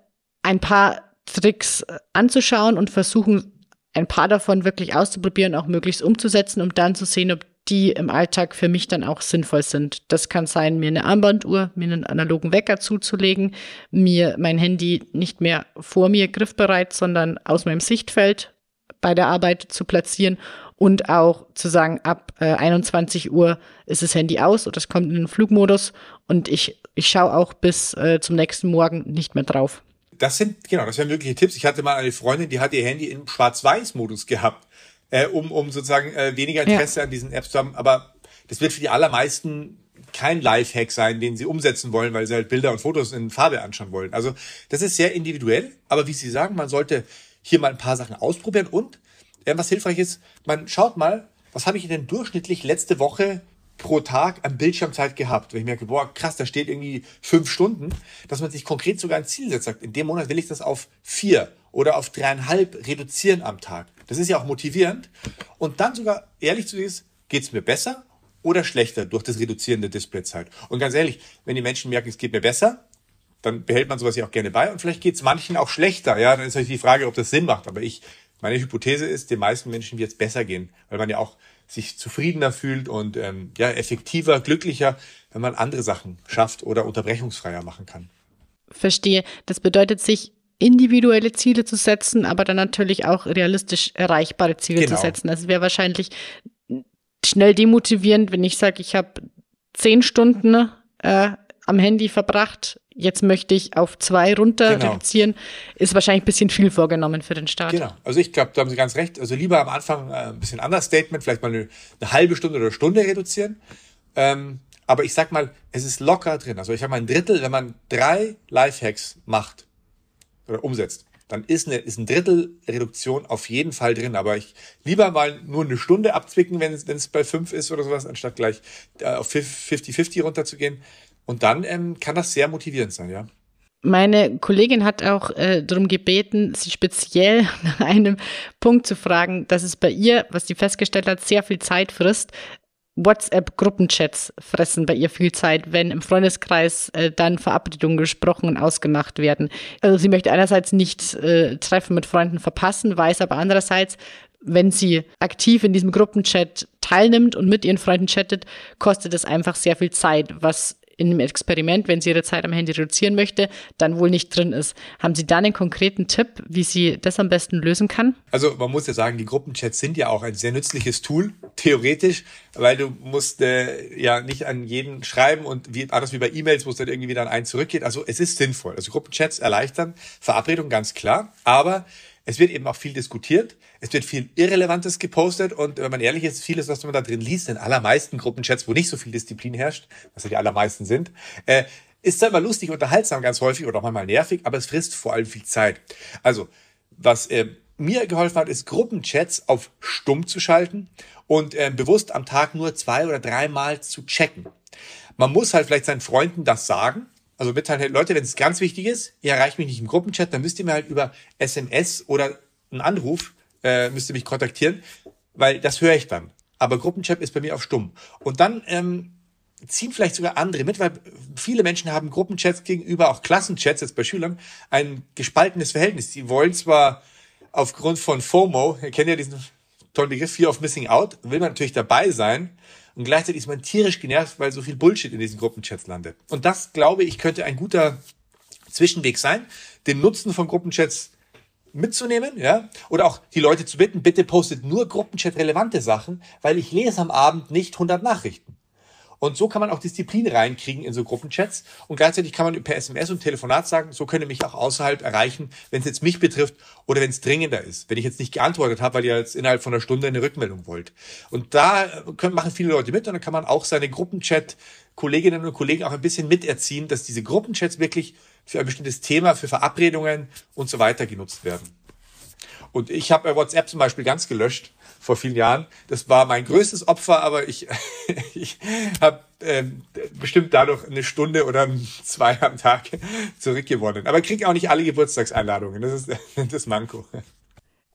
ein paar Tricks anzuschauen und versuchen, ein paar davon wirklich auszuprobieren, auch möglichst umzusetzen, um dann zu sehen, ob die im Alltag für mich dann auch sinnvoll sind. Das kann sein, mir eine Armbanduhr, mir einen analogen Wecker zuzulegen, mir mein Handy nicht mehr vor mir griffbereit, sondern aus meinem Sichtfeld bei der Arbeit zu platzieren und auch zu sagen, ab äh, 21 Uhr ist das Handy aus oder es kommt in den Flugmodus und ich, ich schaue auch bis äh, zum nächsten Morgen nicht mehr drauf. Das sind, genau, das wären mögliche Tipps. Ich hatte mal eine Freundin, die hat ihr Handy im Schwarz-Weiß-Modus gehabt, äh, um, um sozusagen äh, weniger Interesse ja. an diesen Apps zu haben. Aber das wird für die allermeisten kein Lifehack sein, den sie umsetzen wollen, weil sie halt Bilder und Fotos in Farbe anschauen wollen. Also das ist sehr individuell, aber wie Sie sagen, man sollte hier mal ein paar Sachen ausprobieren und äh, was hilfreich ist, man schaut mal, was habe ich denn durchschnittlich letzte Woche pro Tag an Bildschirmzeit gehabt. Wenn ich merke, boah, krass, da steht irgendwie fünf Stunden, dass man sich konkret sogar ein Ziel setzt, sagt, in dem Monat will ich das auf vier oder auf dreieinhalb reduzieren am Tag. Das ist ja auch motivierend. Und dann sogar ehrlich zu ist, geht es mir besser oder schlechter durch das Reduzieren der Displayzeit. Und ganz ehrlich, wenn die Menschen merken, es geht mir besser, dann behält man sowas ja auch gerne bei und vielleicht geht es manchen auch schlechter. Ja, dann ist natürlich die Frage, ob das Sinn macht. Aber ich, meine Hypothese ist, den meisten Menschen wird es besser gehen, weil man ja auch sich zufriedener fühlt und ähm, ja effektiver, glücklicher, wenn man andere Sachen schafft oder unterbrechungsfreier machen kann. Verstehe. Das bedeutet, sich individuelle Ziele zu setzen, aber dann natürlich auch realistisch erreichbare Ziele genau. zu setzen. Das wäre wahrscheinlich schnell demotivierend, wenn ich sage, ich habe zehn Stunden äh, am Handy verbracht. Jetzt möchte ich auf zwei runter genau. reduzieren. Ist wahrscheinlich ein bisschen viel vorgenommen für den Start. Genau. Also ich glaube, da haben Sie ganz recht. Also lieber am Anfang äh, ein bisschen anders Statement, vielleicht mal eine, eine halbe Stunde oder Stunde reduzieren. Ähm, aber ich sag mal, es ist locker drin. Also ich habe mal ein Drittel, wenn man drei Lifehacks macht oder umsetzt, dann ist, eine, ist ein Drittel Reduktion auf jeden Fall drin. Aber ich lieber mal nur eine Stunde abzwicken, wenn es, wenn es bei fünf ist oder sowas, anstatt gleich äh, auf 50-50 runterzugehen. Und dann ähm, kann das sehr motivierend sein, ja. Meine Kollegin hat auch äh, darum gebeten, sie speziell (laughs) nach einem Punkt zu fragen, dass es bei ihr, was sie festgestellt hat, sehr viel Zeit frisst, WhatsApp-Gruppenchats fressen bei ihr viel Zeit, wenn im Freundeskreis äh, dann Verabredungen gesprochen und ausgemacht werden. Also sie möchte einerseits nicht äh, Treffen mit Freunden verpassen, weiß aber andererseits, wenn sie aktiv in diesem Gruppenchat teilnimmt und mit ihren Freunden chattet, kostet es einfach sehr viel Zeit, was in einem Experiment, wenn sie ihre Zeit am Handy reduzieren möchte, dann wohl nicht drin ist. Haben Sie da einen konkreten Tipp, wie sie das am besten lösen kann? Also man muss ja sagen, die Gruppenchats sind ja auch ein sehr nützliches Tool, theoretisch, weil du musst äh, ja nicht an jeden schreiben und wie anders wie bei E-Mails, wo es dann irgendwie wieder an einen zurückgeht. Also es ist sinnvoll. Also Gruppenchats erleichtern Verabredungen ganz klar, aber es wird eben auch viel diskutiert. Es wird viel Irrelevantes gepostet und wenn man ehrlich ist, vieles, was man da drin liest, in allermeisten Gruppenchats, wo nicht so viel Disziplin herrscht, was ja die allermeisten sind, äh, ist zwar lustig, unterhaltsam ganz häufig oder auch manchmal nervig, aber es frisst vor allem viel Zeit. Also, was äh, mir geholfen hat, ist Gruppenchats auf stumm zu schalten und äh, bewusst am Tag nur zwei oder dreimal zu checken. Man muss halt vielleicht seinen Freunden das sagen, also mitteilen, hey, Leute, wenn es ganz wichtig ist, ihr erreicht mich nicht im Gruppenchat, dann müsst ihr mir halt über SMS oder einen Anruf, äh, müsst ihr mich kontaktieren, weil das höre ich dann. Aber Gruppenchat ist bei mir auf stumm. Und dann ähm, ziehen vielleicht sogar andere mit, weil viele Menschen haben Gruppenchats gegenüber, auch Klassenchats jetzt bei Schülern, ein gespaltenes Verhältnis. Die wollen zwar aufgrund von FOMO, ihr kennt ja diesen tollen Begriff, Fear of Missing Out, will man natürlich dabei sein, und gleichzeitig ist man tierisch genervt, weil so viel Bullshit in diesen Gruppenchats landet. Und das, glaube ich, könnte ein guter Zwischenweg sein, den Nutzen von Gruppenchats mitzunehmen, ja, oder auch die Leute zu bitten, bitte postet nur Gruppenchat relevante Sachen, weil ich lese am Abend nicht 100 Nachrichten. Und so kann man auch Disziplin reinkriegen in so Gruppenchats. Und gleichzeitig kann man per SMS und Telefonat sagen, so könnt ihr mich auch außerhalb erreichen, wenn es jetzt mich betrifft oder wenn es dringender ist. Wenn ich jetzt nicht geantwortet habe, weil ihr jetzt innerhalb von einer Stunde eine Rückmeldung wollt. Und da können, machen viele Leute mit und dann kann man auch seine Gruppenchat Kolleginnen und Kollegen auch ein bisschen miterziehen, dass diese Gruppenchats wirklich für ein bestimmtes Thema, für Verabredungen und so weiter genutzt werden. Und ich habe WhatsApp zum Beispiel ganz gelöscht, vor vielen Jahren. Das war mein größtes Opfer, aber ich, (laughs) ich habe ähm, bestimmt dadurch eine Stunde oder zwei am Tag zurückgewonnen. Aber kriege auch nicht alle Geburtstagseinladungen. Das ist (laughs) das Manko.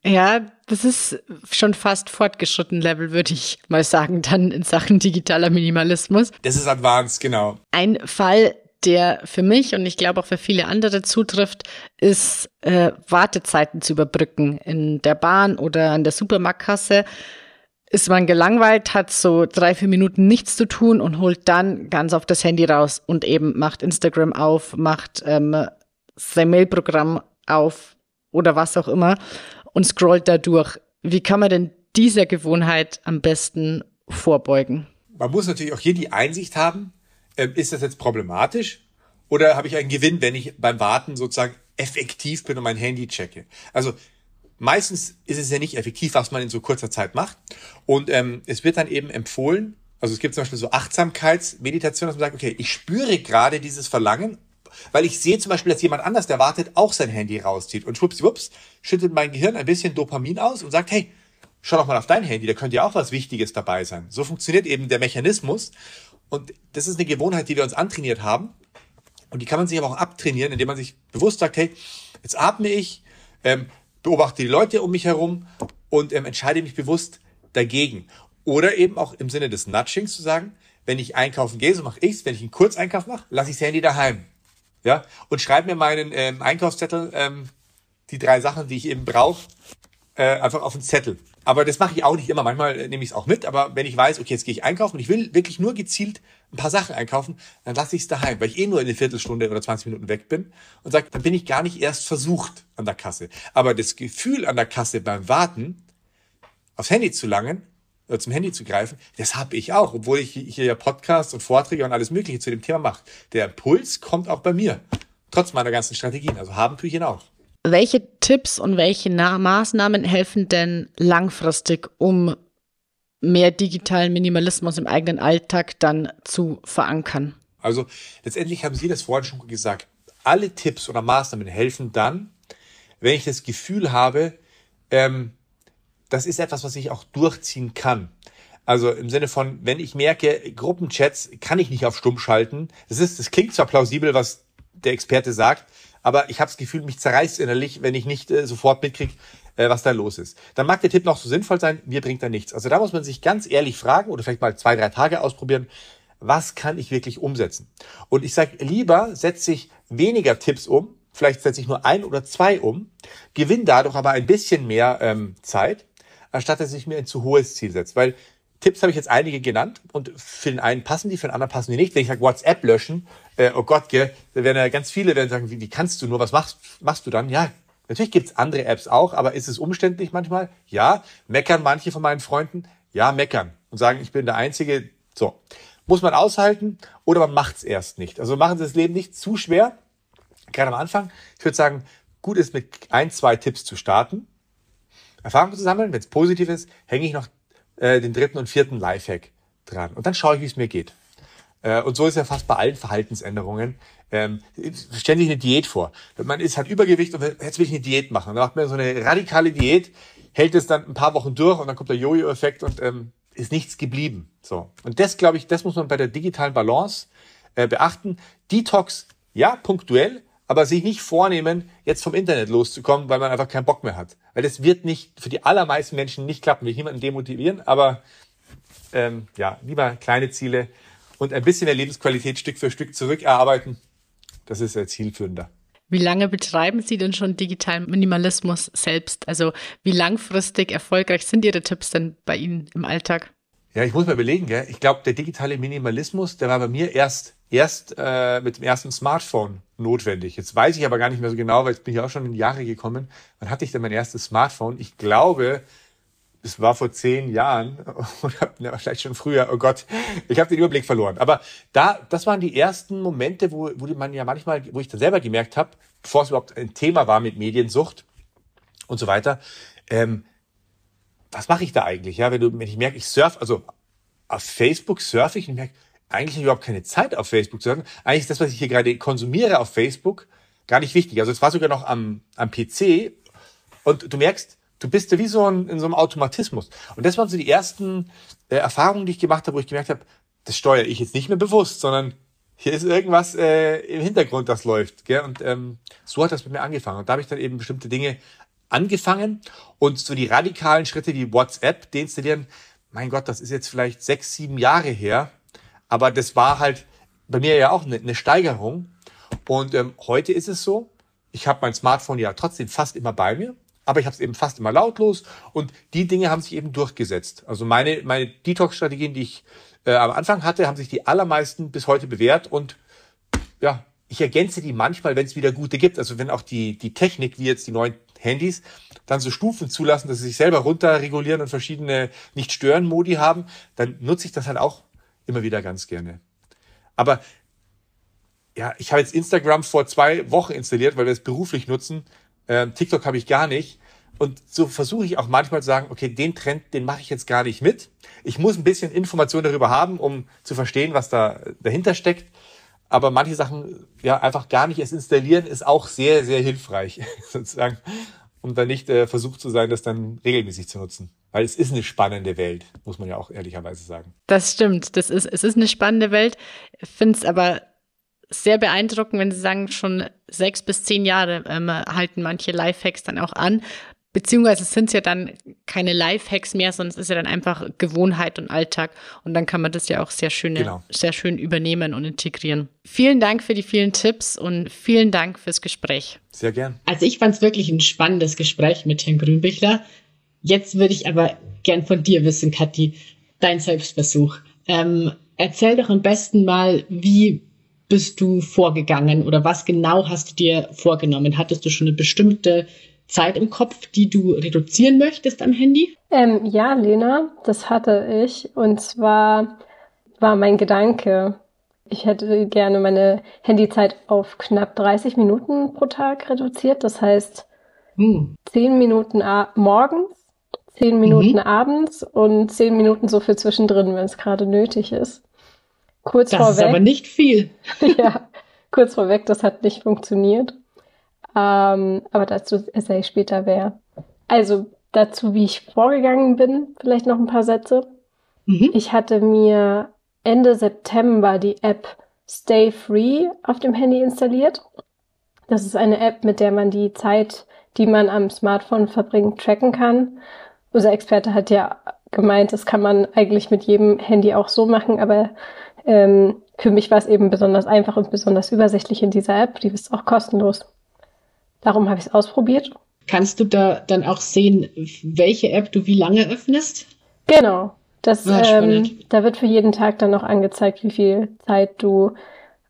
Ja, das ist schon fast fortgeschritten Level, würde ich mal sagen, dann in Sachen digitaler Minimalismus. Das ist advanced, genau. Ein Fall, der für mich und ich glaube auch für viele andere zutrifft, ist äh, Wartezeiten zu überbrücken in der Bahn oder an der Supermarktkasse. Ist man gelangweilt, hat so drei, vier Minuten nichts zu tun und holt dann ganz auf das Handy raus und eben macht Instagram auf, macht ähm, sein Mailprogramm auf oder was auch immer und scrollt da durch. Wie kann man denn dieser Gewohnheit am besten vorbeugen? Man muss natürlich auch hier die Einsicht haben, ist das jetzt problematisch oder habe ich einen Gewinn, wenn ich beim Warten sozusagen effektiv bin und mein Handy checke? Also meistens ist es ja nicht effektiv, was man in so kurzer Zeit macht. Und ähm, es wird dann eben empfohlen, also es gibt zum Beispiel so Achtsamkeitsmeditation, dass man sagt, okay, ich spüre gerade dieses Verlangen, weil ich sehe zum Beispiel, dass jemand anders, der wartet, auch sein Handy rauszieht. Und schwuppswupps, schüttet mein Gehirn ein bisschen Dopamin aus und sagt, hey, schau doch mal auf dein Handy, da könnte ja auch was Wichtiges dabei sein. So funktioniert eben der Mechanismus. Und das ist eine Gewohnheit, die wir uns antrainiert haben. Und die kann man sich aber auch abtrainieren, indem man sich bewusst sagt, hey, jetzt atme ich, ähm, beobachte die Leute um mich herum und ähm, entscheide mich bewusst dagegen. Oder eben auch im Sinne des Nudgings zu sagen, wenn ich einkaufen gehe, so mache ich's. Wenn ich einen Kurzeinkauf mache, lasse ich das Handy daheim. Ja, und schreibe mir meinen ähm, Einkaufszettel, ähm, die drei Sachen, die ich eben brauche, äh, einfach auf den Zettel. Aber das mache ich auch nicht immer. Manchmal äh, nehme ich es auch mit. Aber wenn ich weiß, okay, jetzt gehe ich einkaufen und ich will wirklich nur gezielt ein paar Sachen einkaufen, dann lasse ich es daheim, weil ich eh nur in eine Viertelstunde oder 20 Minuten weg bin und sage, dann bin ich gar nicht erst versucht an der Kasse. Aber das Gefühl an der Kasse beim Warten, aufs Handy zu langen, äh, zum Handy zu greifen, das habe ich auch, obwohl ich hier ja Podcasts und Vorträge und alles Mögliche zu dem Thema mache. Der Impuls kommt auch bei mir, trotz meiner ganzen Strategien. Also haben tue ich ihn auch. Welche Tipps und welche Na Maßnahmen helfen denn langfristig, um mehr digitalen Minimalismus im eigenen Alltag dann zu verankern? Also letztendlich haben Sie das vorhin schon gesagt. Alle Tipps oder Maßnahmen helfen dann, wenn ich das Gefühl habe, ähm, das ist etwas, was ich auch durchziehen kann. Also im Sinne von, wenn ich merke, Gruppenchats kann ich nicht auf stumm schalten. Das ist, das klingt zwar plausibel, was der Experte sagt, aber ich habe das Gefühl, mich zerreißt innerlich, wenn ich nicht äh, sofort mitkriege, äh, was da los ist. Dann mag der Tipp noch so sinnvoll sein, mir bringt er nichts. Also da muss man sich ganz ehrlich fragen oder vielleicht mal zwei, drei Tage ausprobieren, was kann ich wirklich umsetzen? Und ich sage, lieber setze ich weniger Tipps um, vielleicht setze ich nur ein oder zwei um, gewinne dadurch aber ein bisschen mehr ähm, Zeit anstatt dass ich mir ein zu hohes Ziel setze. Weil Tipps habe ich jetzt einige genannt und für den einen passen die, für den anderen passen die nicht. Wenn ich sage WhatsApp löschen, äh, oh Gott, gell, da werden ja ganz viele werden sagen, wie, wie kannst du nur, was machst, machst du dann? Ja, natürlich gibt's andere Apps auch, aber ist es umständlich manchmal? Ja. Meckern manche von meinen Freunden? Ja, meckern und sagen, ich bin der Einzige. So. Muss man aushalten oder man macht's erst nicht. Also machen Sie das Leben nicht zu schwer, gerade am Anfang. Ich würde sagen, gut ist mit ein, zwei Tipps zu starten Erfahrung zu sammeln. Wenn es positiv ist, hänge ich noch äh, den dritten und vierten Lifehack dran. Und dann schaue ich, wie es mir geht. Äh, und so ist ja fast bei allen Verhaltensänderungen. Ähm, ständig eine Diät vor. Man ist halt Übergewicht und jetzt will ich eine Diät machen. Dann macht man so eine radikale Diät, hält es dann ein paar Wochen durch und dann kommt der Jojo-Effekt und ähm, ist nichts geblieben. So. Und das, glaube ich, das muss man bei der digitalen Balance äh, beachten. Detox, ja, punktuell, aber sich nicht vornehmen, jetzt vom Internet loszukommen, weil man einfach keinen Bock mehr hat. Weil das wird nicht für die allermeisten Menschen nicht klappen. Will ich niemanden demotivieren, aber ähm, ja, lieber kleine Ziele und ein bisschen der Lebensqualität Stück für Stück zurückerarbeiten. Das ist ja zielführender. Wie lange betreiben Sie denn schon digitalen Minimalismus selbst? Also wie langfristig erfolgreich sind Ihre Tipps denn bei Ihnen im Alltag? Ja, ich muss mal überlegen, gell? ich glaube, der digitale Minimalismus, der war bei mir erst, erst äh, mit dem ersten Smartphone notwendig. Jetzt weiß ich aber gar nicht mehr so genau, weil jetzt bin ich auch schon in Jahre gekommen. Wann hatte ich denn mein erstes Smartphone? Ich glaube, es war vor zehn Jahren (laughs) ja, vielleicht schon früher. Oh Gott, ich habe den Überblick verloren. Aber da, das waren die ersten Momente, wo, wo man ja manchmal, wo ich dann selber gemerkt habe, bevor es überhaupt ein Thema war mit Mediensucht und so weiter. Ähm, was mache ich da eigentlich? Ja, wenn du, wenn ich merke, ich surf, also auf Facebook surfe ich und merke, eigentlich überhaupt keine Zeit auf Facebook zu surfen. Eigentlich ist das, was ich hier gerade konsumiere auf Facebook, gar nicht wichtig. Also es war sogar noch am, am PC und du merkst, du bist ja wie so ein, in so einem Automatismus. Und das waren so die ersten äh, Erfahrungen, die ich gemacht habe, wo ich gemerkt habe, das steuere ich jetzt nicht mehr bewusst, sondern hier ist irgendwas äh, im Hintergrund, das läuft. Gell? Und ähm, so hat das mit mir angefangen. Und da habe ich dann eben bestimmte Dinge angefangen und so die radikalen Schritte wie WhatsApp deinstallieren, mein Gott, das ist jetzt vielleicht sechs, sieben Jahre her, aber das war halt bei mir ja auch eine, eine Steigerung. Und ähm, heute ist es so, ich habe mein Smartphone ja trotzdem fast immer bei mir, aber ich habe es eben fast immer lautlos und die Dinge haben sich eben durchgesetzt. Also meine, meine Detox-Strategien, die ich äh, am Anfang hatte, haben sich die allermeisten bis heute bewährt und ja, ich ergänze die manchmal, wenn es wieder gute gibt. Also wenn auch die, die Technik, wie jetzt die neuen Handys, dann so Stufen zulassen, dass sie sich selber runterregulieren und verschiedene Nicht-Stören-Modi haben, dann nutze ich das halt auch immer wieder ganz gerne. Aber ja, ich habe jetzt Instagram vor zwei Wochen installiert, weil wir es beruflich nutzen. Ähm, TikTok habe ich gar nicht. Und so versuche ich auch manchmal zu sagen, okay, den Trend, den mache ich jetzt gar nicht mit. Ich muss ein bisschen Information darüber haben, um zu verstehen, was da dahinter steckt. Aber manche Sachen ja einfach gar nicht erst installieren, ist auch sehr, sehr hilfreich, (laughs) sozusagen, um dann nicht äh, versucht zu sein, das dann regelmäßig zu nutzen. Weil es ist eine spannende Welt, muss man ja auch ehrlicherweise sagen. Das stimmt. Das ist, es ist eine spannende Welt. Ich finde es aber sehr beeindruckend, wenn Sie sagen, schon sechs bis zehn Jahre ähm, halten manche Lifehacks dann auch an. Beziehungsweise sind es ja dann keine Lifehacks mehr, sondern es ist ja dann einfach Gewohnheit und Alltag. Und dann kann man das ja auch sehr schön, genau. sehr schön übernehmen und integrieren. Vielen Dank für die vielen Tipps und vielen Dank fürs Gespräch. Sehr gern. Also ich fand es wirklich ein spannendes Gespräch mit Herrn Grünbichler. Jetzt würde ich aber gern von dir wissen, Kathi, dein Selbstversuch. Ähm, erzähl doch am besten mal, wie bist du vorgegangen oder was genau hast du dir vorgenommen? Hattest du schon eine bestimmte Zeit im Kopf, die du reduzieren möchtest am Handy? Ähm, ja, Lena, das hatte ich. Und zwar war mein Gedanke, ich hätte gerne meine Handyzeit auf knapp 30 Minuten pro Tag reduziert. Das heißt, hm. 10 Minuten morgens, 10 Minuten mhm. abends und 10 Minuten so für zwischendrin, wenn es gerade nötig ist. Kurz das vorweg. Das ist aber nicht viel. (laughs) (laughs) ja, kurz vorweg, das hat nicht funktioniert. Ähm, aber dazu erzähle ich später mehr. Also dazu, wie ich vorgegangen bin, vielleicht noch ein paar Sätze. Mhm. Ich hatte mir Ende September die App Stay Free auf dem Handy installiert. Das ist eine App, mit der man die Zeit, die man am Smartphone verbringt, tracken kann. Unser Experte hat ja gemeint, das kann man eigentlich mit jedem Handy auch so machen, aber ähm, für mich war es eben besonders einfach und besonders übersichtlich in dieser App. Die ist auch kostenlos. Darum habe ich es ausprobiert. Kannst du da dann auch sehen, welche App du wie lange öffnest? Genau. Das, ja, ähm, da wird für jeden Tag dann noch angezeigt, wie viel Zeit du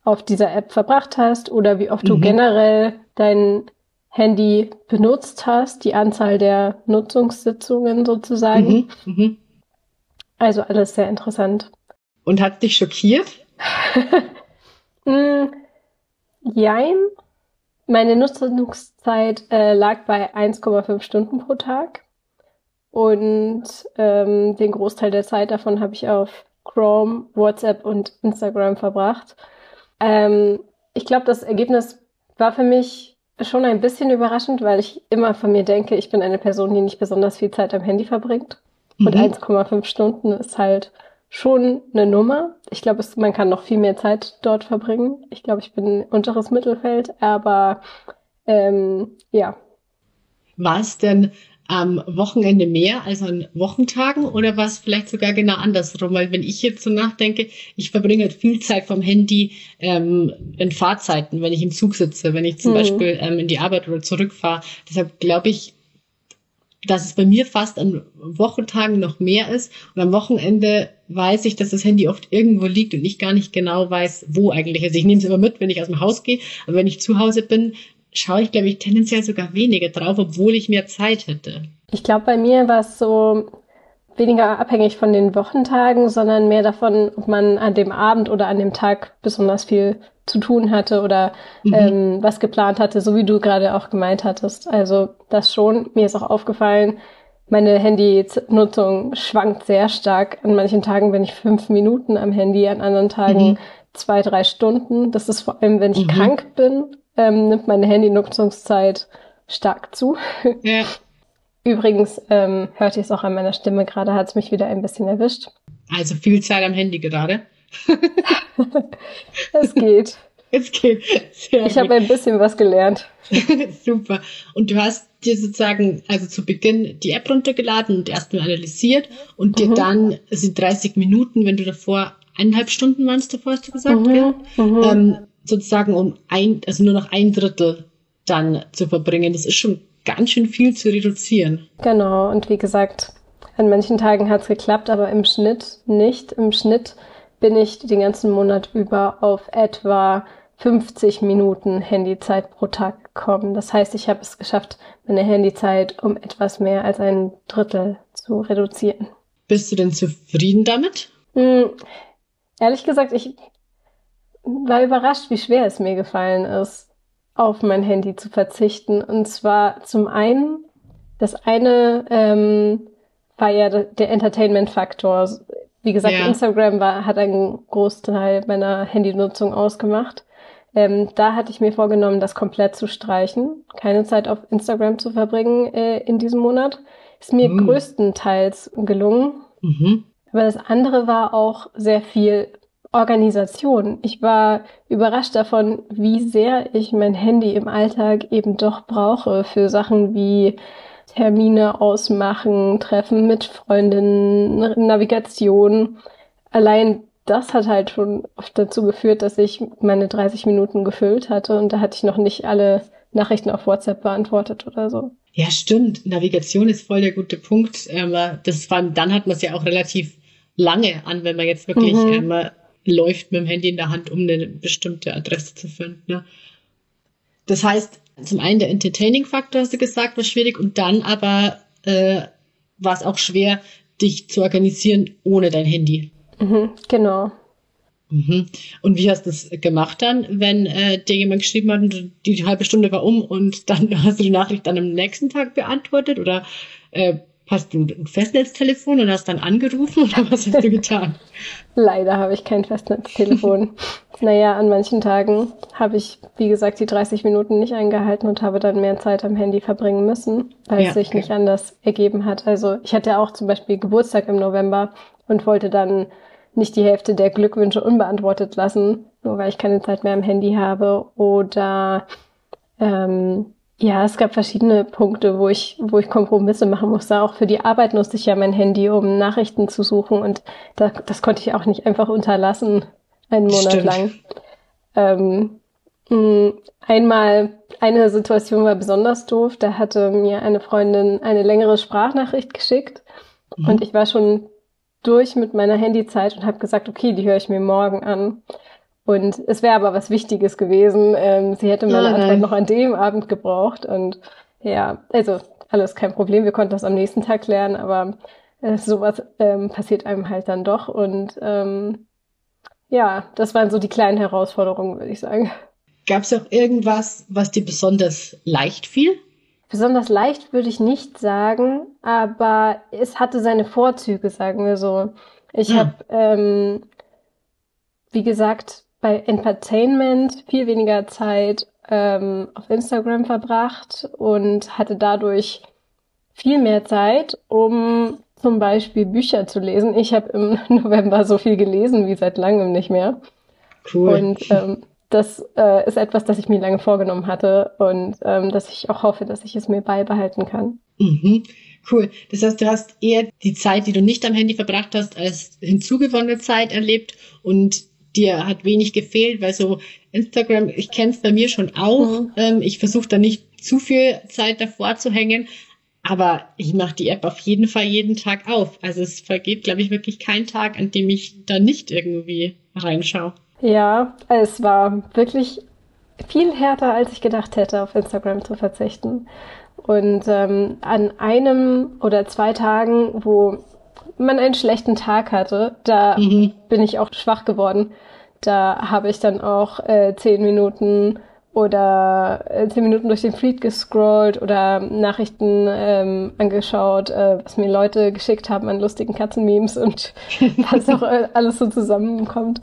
auf dieser App verbracht hast oder wie oft mhm. du generell dein Handy benutzt hast, die Anzahl der Nutzungssitzungen sozusagen. Mhm. Mhm. Also alles sehr interessant. Und hat dich schockiert? (laughs) mm, jein. Meine Nutzungszeit äh, lag bei 1,5 Stunden pro Tag. Und ähm, den Großteil der Zeit davon habe ich auf Chrome, WhatsApp und Instagram verbracht. Ähm, ich glaube, das Ergebnis war für mich schon ein bisschen überraschend, weil ich immer von mir denke, ich bin eine Person, die nicht besonders viel Zeit am Handy verbringt. Mhm. Und 1,5 Stunden ist halt schon eine Nummer. Ich glaube, man kann noch viel mehr Zeit dort verbringen. Ich glaube, ich bin unteres Mittelfeld, aber ähm, ja. War es denn am Wochenende mehr als an Wochentagen oder war es vielleicht sogar genau andersrum? Weil wenn ich jetzt so nachdenke, ich verbringe halt viel Zeit vom Handy ähm, in Fahrzeiten, wenn ich im Zug sitze, wenn ich zum mhm. Beispiel ähm, in die Arbeit oder zurückfahre. Deshalb glaube ich, dass es bei mir fast an Wochentagen noch mehr ist. Und am Wochenende weiß ich, dass das Handy oft irgendwo liegt und ich gar nicht genau weiß, wo eigentlich. Also ich nehme es immer mit, wenn ich aus dem Haus gehe. Aber wenn ich zu Hause bin, schaue ich, glaube ich, tendenziell sogar weniger drauf, obwohl ich mehr Zeit hätte. Ich glaube, bei mir war es so weniger abhängig von den Wochentagen, sondern mehr davon, ob man an dem Abend oder an dem Tag besonders viel zu tun hatte oder mhm. ähm, was geplant hatte, so wie du gerade auch gemeint hattest. Also das schon. Mir ist auch aufgefallen, meine Handy-Nutzung schwankt sehr stark. An manchen Tagen bin ich fünf Minuten am Handy, an anderen Tagen mhm. zwei, drei Stunden. Das ist vor allem, wenn ich mhm. krank bin, ähm, nimmt meine Handy-Nutzungszeit stark zu. (laughs) Ja. Übrigens ähm, hört ihr es auch an meiner Stimme, gerade hat es mich wieder ein bisschen erwischt. Also viel Zeit am Handy gerade. (laughs) es geht. Es geht. Sehr ich habe ein bisschen was gelernt. (laughs) Super. Und du hast dir sozusagen also zu Beginn die App runtergeladen und erstmal analysiert und dir mhm. dann sind 30 Minuten, wenn du davor eineinhalb Stunden meinst du, hast du gesagt, mhm. Ja? Mhm. Ähm, sozusagen um ein, also nur noch ein Drittel dann zu verbringen. Das ist schon ganz schön viel zu reduzieren. Genau. Und wie gesagt, an manchen Tagen hat es geklappt, aber im Schnitt nicht. Im Schnitt bin ich den ganzen Monat über auf etwa 50 Minuten Handyzeit pro Tag gekommen. Das heißt, ich habe es geschafft, meine Handyzeit um etwas mehr als ein Drittel zu reduzieren. Bist du denn zufrieden damit? Hm, ehrlich gesagt, ich war überrascht, wie schwer es mir gefallen ist, auf mein Handy zu verzichten. Und zwar zum einen, das eine ähm, war ja der Entertainment-Faktor. Wie gesagt, ja. Instagram war, hat einen Großteil meiner Handynutzung ausgemacht. Ähm, da hatte ich mir vorgenommen, das komplett zu streichen, keine Zeit auf Instagram zu verbringen äh, in diesem Monat. Ist mir mhm. größtenteils gelungen. Mhm. Aber das andere war auch sehr viel Organisation. Ich war überrascht davon, wie sehr ich mein Handy im Alltag eben doch brauche für Sachen wie Termine ausmachen, Treffen mit Freundinnen, Navigation. Allein das hat halt schon oft dazu geführt, dass ich meine 30 Minuten gefüllt hatte und da hatte ich noch nicht alle Nachrichten auf WhatsApp beantwortet oder so. Ja, stimmt. Navigation ist voll der gute Punkt. Ähm, das war, dann hat man es ja auch relativ lange an, wenn man jetzt wirklich mhm. ähm, läuft mit dem Handy in der Hand, um eine bestimmte Adresse zu finden. Ne? Das heißt, Zum einen der Entertaining-Faktor, hast du gesagt, war schwierig und dann aber äh, war es auch schwer, dich zu organisieren ohne dein Handy. Mhm, genau. Mhm. Und wie hast du das gemacht dann, wenn äh, dir jemand geschrieben hat, die, die halbe Stunde war um und dann (laughs) hast du die Nachricht dann am nächsten Tag beantwortet oder äh, Hast du ein Festnetztelefon und hast dann angerufen oder was hast du getan? Leider habe ich kein Festnetztelefon. (laughs) naja, an manchen Tagen habe ich, wie gesagt, die 30 Minuten nicht eingehalten und habe dann mehr Zeit am Handy verbringen müssen, weil ja, es sich okay. nicht anders ergeben hat. Also ich hatte auch zum Beispiel Geburtstag im November und wollte dann nicht die Hälfte der Glückwünsche unbeantwortet lassen, nur weil ich keine Zeit mehr am Handy habe. Oder ähm, ja, es gab verschiedene Punkte, wo ich, wo ich Kompromisse machen musste. Auch für die Arbeit nutzte ich ja mein Handy, um Nachrichten zu suchen und da, das konnte ich auch nicht einfach unterlassen, einen Monat Stimmt. lang. Ähm, mh, einmal, eine Situation war besonders doof, da hatte mir eine Freundin eine längere Sprachnachricht geschickt mhm. und ich war schon durch mit meiner Handyzeit und habe gesagt, okay, die höre ich mir morgen an. Und es wäre aber was Wichtiges gewesen. Ähm, sie hätte meine Antwort noch an dem Abend gebraucht. Und ja, also alles kein Problem. Wir konnten das am nächsten Tag klären, aber äh, sowas ähm, passiert einem halt dann doch. Und ähm, ja, das waren so die kleinen Herausforderungen, würde ich sagen. Gab es auch irgendwas, was dir besonders leicht fiel? Besonders leicht würde ich nicht sagen, aber es hatte seine Vorzüge, sagen wir so. Ich hm. habe, ähm, wie gesagt, bei Entertainment viel weniger Zeit ähm, auf Instagram verbracht und hatte dadurch viel mehr Zeit, um zum Beispiel Bücher zu lesen. Ich habe im (laughs) November so viel gelesen wie seit langem nicht mehr. Cool. Und ähm, das äh, ist etwas, das ich mir lange vorgenommen hatte und ähm, dass ich auch hoffe, dass ich es mir beibehalten kann. Mhm. Cool. Das heißt, du hast eher die Zeit, die du nicht am Handy verbracht hast, als hinzugewonnene Zeit erlebt und dir hat wenig gefehlt, weil so Instagram, ich kenne es bei mir schon auch. Mhm. Ähm, ich versuche da nicht zu viel Zeit davor zu hängen, aber ich mache die App auf jeden Fall jeden Tag auf. Also es vergeht, glaube ich, wirklich kein Tag, an dem ich da nicht irgendwie reinschaue. Ja, es war wirklich viel härter, als ich gedacht hätte, auf Instagram zu verzichten. Und ähm, an einem oder zwei Tagen, wo man einen schlechten Tag hatte, da mhm. bin ich auch schwach geworden. Da habe ich dann auch äh, zehn Minuten oder äh, zehn Minuten durch den Feed gescrollt oder Nachrichten ähm, angeschaut, äh, was mir Leute geschickt haben an lustigen Katzenmemes und (laughs) was auch alles so zusammenkommt.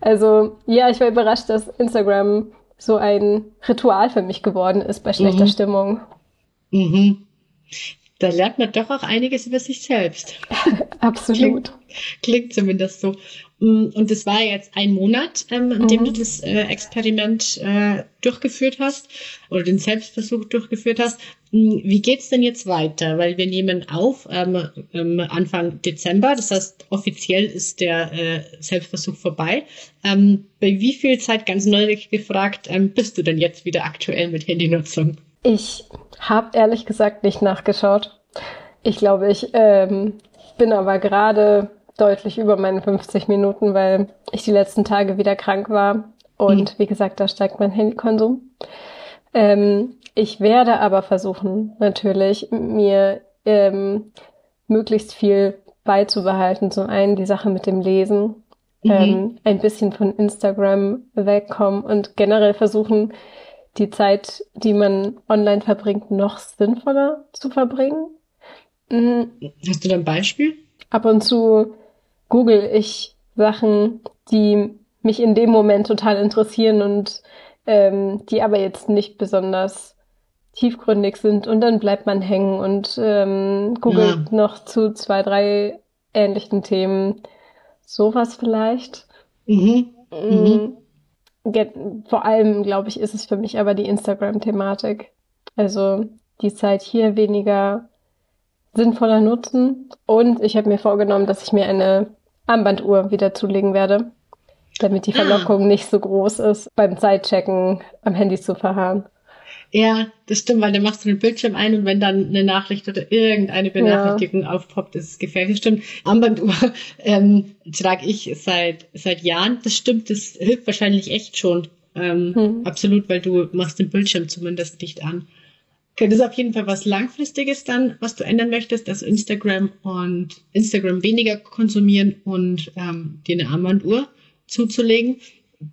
Also ja, ich war überrascht, dass Instagram so ein Ritual für mich geworden ist bei schlechter mhm. Stimmung. Mhm. Da lernt man doch auch einiges über sich selbst. (laughs) Absolut. Klingt, klingt zumindest so. Mm, und es war jetzt ein Monat, ähm, in dem mhm. du das äh, Experiment äh, durchgeführt hast oder den Selbstversuch durchgeführt hast. Mm, wie geht's denn jetzt weiter? Weil wir nehmen auf ähm, ähm, Anfang Dezember, das heißt offiziell ist der äh, Selbstversuch vorbei. Ähm, bei wie viel Zeit, ganz neugierig gefragt, ähm, bist du denn jetzt wieder aktuell mit Handynutzung? Ich habe ehrlich gesagt nicht nachgeschaut. Ich glaube, ich ähm, bin aber gerade deutlich über meine 50 Minuten, weil ich die letzten Tage wieder krank war. Und mhm. wie gesagt, da steigt mein Handykonsum. Ähm, ich werde aber versuchen, natürlich, mir ähm, möglichst viel beizubehalten. Zum einen die Sache mit dem Lesen, mhm. ähm, ein bisschen von Instagram wegkommen und generell versuchen, die Zeit, die man online verbringt, noch sinnvoller zu verbringen. Mhm. Hast du da ein Beispiel? Ab und zu google ich Sachen, die mich in dem Moment total interessieren und ähm, die aber jetzt nicht besonders tiefgründig sind und dann bleibt man hängen und ähm, googelt ja. noch zu zwei, drei ähnlichen Themen. Sowas vielleicht. Mhm. Mm. Mhm vor allem, glaube ich, ist es für mich aber die Instagram-Thematik. Also die Zeit hier weniger sinnvoller nutzen. Und ich habe mir vorgenommen, dass ich mir eine Armbanduhr wieder zulegen werde, damit die ah. Verlockung ah. nicht so groß ist, beim Zeitchecken am Handy zu verharren. Ja, das stimmt, weil dann machst du den Bildschirm ein und wenn dann eine Nachricht oder irgendeine Benachrichtigung ja. aufpoppt, ist es gefährlich. Das stimmt. Armbanduhr (laughs) ähm, trage ich seit seit Jahren. Das stimmt, das hilft wahrscheinlich echt schon. Ähm, hm. Absolut, weil du machst den Bildschirm zumindest nicht an. Okay, das ist auf jeden Fall was Langfristiges dann, was du ändern möchtest, dass Instagram und Instagram weniger konsumieren und ähm, dir eine Armbanduhr zuzulegen.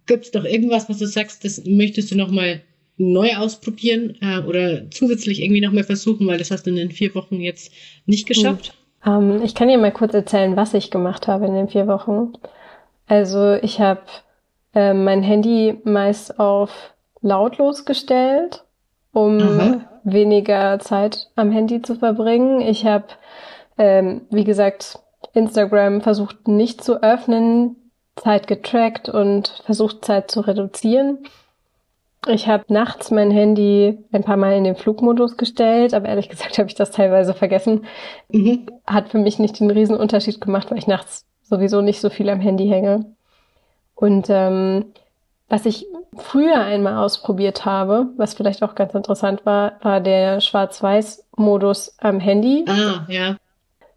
Gibt es doch irgendwas, was du sagst, das möchtest du nochmal neu ausprobieren äh, oder zusätzlich irgendwie nochmal versuchen, weil das hast du in den vier Wochen jetzt nicht geschafft? Hm. Ähm, ich kann dir mal kurz erzählen, was ich gemacht habe in den vier Wochen. Also ich habe äh, mein Handy meist auf lautlos gestellt, um Aha. weniger Zeit am Handy zu verbringen. Ich habe, ähm, wie gesagt, Instagram versucht nicht zu öffnen, Zeit getrackt und versucht Zeit zu reduzieren. Ich habe nachts mein Handy ein paar Mal in den Flugmodus gestellt, aber ehrlich gesagt (laughs) habe ich das teilweise vergessen. Mhm. Hat für mich nicht den riesen Unterschied gemacht, weil ich nachts sowieso nicht so viel am Handy hänge. Und ähm, was ich früher einmal ausprobiert habe, was vielleicht auch ganz interessant war, war der Schwarz-Weiß-Modus am Handy. Ah, ja.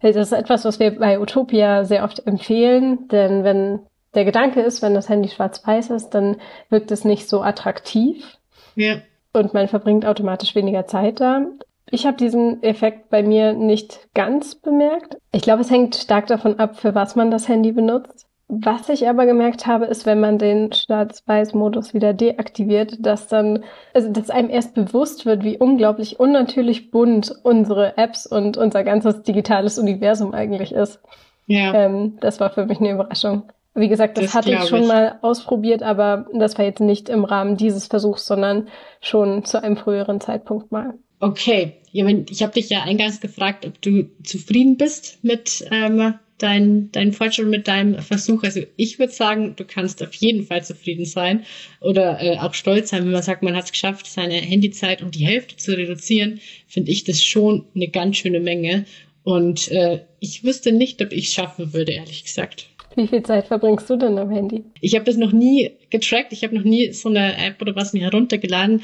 Das ist etwas, was wir bei Utopia sehr oft empfehlen, denn wenn der Gedanke ist, wenn das Handy schwarz-weiß ist, dann wirkt es nicht so attraktiv. Ja. Und man verbringt automatisch weniger Zeit da. Ich habe diesen Effekt bei mir nicht ganz bemerkt. Ich glaube, es hängt stark davon ab, für was man das Handy benutzt. Was ich aber gemerkt habe, ist, wenn man den Schwarz-Weiß-Modus wieder deaktiviert, dass dann, also dass einem erst bewusst wird, wie unglaublich unnatürlich bunt unsere Apps und unser ganzes digitales Universum eigentlich ist. Ja. Ähm, das war für mich eine Überraschung. Wie gesagt, das, das hatte ich schon ich. mal ausprobiert, aber das war jetzt nicht im Rahmen dieses Versuchs, sondern schon zu einem früheren Zeitpunkt mal. Okay, ich habe dich ja eingangs gefragt, ob du zufrieden bist mit ähm, dein, dein Fortschritt, mit deinem Versuch. Also ich würde sagen, du kannst auf jeden Fall zufrieden sein oder äh, auch stolz sein, wenn man sagt, man hat es geschafft, seine Handyzeit um die Hälfte zu reduzieren, finde ich das schon eine ganz schöne Menge. Und äh, ich wüsste nicht, ob ich es schaffen würde, ehrlich gesagt. Wie viel Zeit verbringst du denn am Handy? Ich habe das noch nie getrackt. Ich habe noch nie so eine App oder was mir heruntergeladen.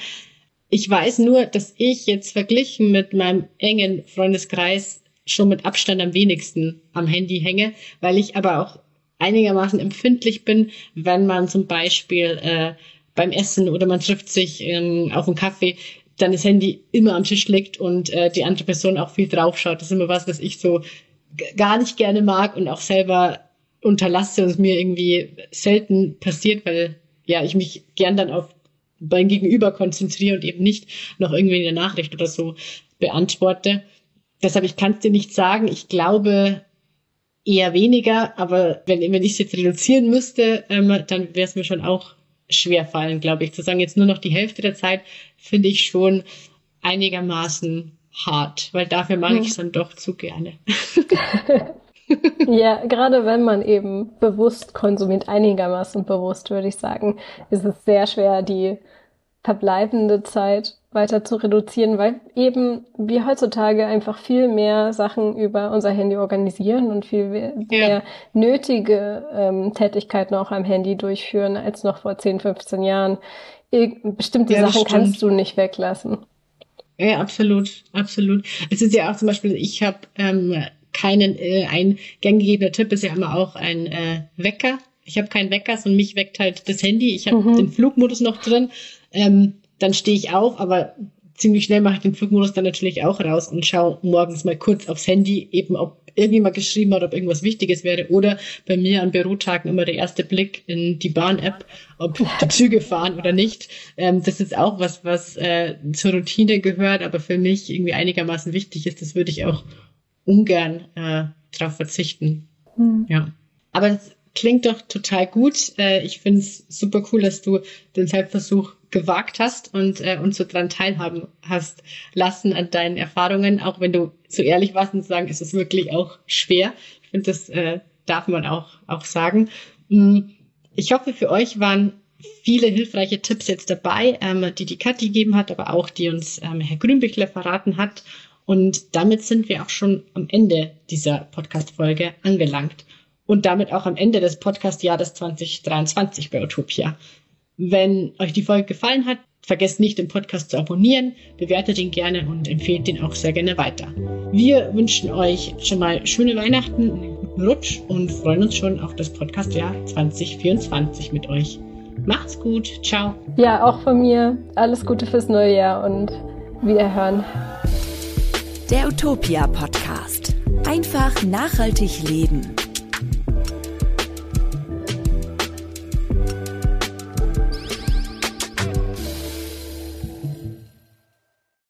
Ich weiß nur, dass ich jetzt verglichen mit meinem engen Freundeskreis schon mit Abstand am wenigsten am Handy hänge, weil ich aber auch einigermaßen empfindlich bin, wenn man zum Beispiel äh, beim Essen oder man trifft sich ähm, auf einen Kaffee, dann das Handy immer am Tisch liegt und äh, die andere Person auch viel draufschaut. Das ist immer was, was ich so gar nicht gerne mag und auch selber unterlasse und es mir irgendwie selten passiert, weil ja ich mich gern dann auf mein Gegenüber konzentriere und eben nicht noch irgendwie eine Nachricht oder so beantworte. Deshalb, ich kann es dir nicht sagen. Ich glaube eher weniger, aber wenn, wenn ich es jetzt reduzieren müsste, ähm, dann wäre es mir schon auch schwer fallen, glaube ich. Zu sagen, jetzt nur noch die Hälfte der Zeit, finde ich schon einigermaßen hart, weil dafür mag hm. ich es dann doch zu gerne. (laughs) (laughs) (laughs) ja, gerade wenn man eben bewusst konsumiert, einigermaßen bewusst, würde ich sagen, ist es sehr schwer, die verbleibende Zeit weiter zu reduzieren, weil eben wir heutzutage einfach viel mehr Sachen über unser Handy organisieren und viel mehr ja. nötige ähm, Tätigkeiten auch am Handy durchführen als noch vor 10, 15 Jahren. Bestimmte ja, Sachen kannst du nicht weglassen. Ja, absolut, absolut. Es ist ja auch zum Beispiel, ich habe ähm, keinen, äh, ein gern gegebener Tipp ist ja immer auch ein äh, Wecker. Ich habe keinen Wecker, sondern mich weckt halt das Handy. Ich habe mhm. den Flugmodus noch drin. Ähm, dann stehe ich auf, aber ziemlich schnell mache ich den Flugmodus dann natürlich auch raus und schaue morgens mal kurz aufs Handy, eben ob irgendjemand geschrieben hat, ob irgendwas Wichtiges wäre. Oder bei mir an Bürotagen immer der erste Blick in die Bahn-App, ob die Züge fahren oder nicht. Ähm, das ist auch was, was äh, zur Routine gehört, aber für mich irgendwie einigermaßen wichtig ist. Das würde ich auch ungern äh, darauf verzichten. Hm. Ja. Aber es klingt doch total gut. Äh, ich finde es super cool, dass du den Selbstversuch gewagt hast und äh, uns so dran teilhaben hast lassen an deinen Erfahrungen, auch wenn du so ehrlich warst und sagen, es ist wirklich auch schwer. Ich finde, das äh, darf man auch, auch sagen. Mm, ich hoffe, für euch waren viele hilfreiche Tipps jetzt dabei, ähm, die die Kathi gegeben hat, aber auch die uns ähm, Herr Grünbichler verraten hat. Und damit sind wir auch schon am Ende dieser Podcast-Folge angelangt. Und damit auch am Ende des Podcast-Jahres 2023 bei Utopia. Wenn euch die Folge gefallen hat, vergesst nicht, den Podcast zu abonnieren, bewertet ihn gerne und empfehlt ihn auch sehr gerne weiter. Wir wünschen euch schon mal schöne Weihnachten, einen guten Rutsch und freuen uns schon auf das Podcastjahr 2024 mit euch. Macht's gut. Ciao. Ja, auch von mir. Alles Gute fürs neue Jahr und wiederhören. Der Utopia Podcast. Einfach nachhaltig leben.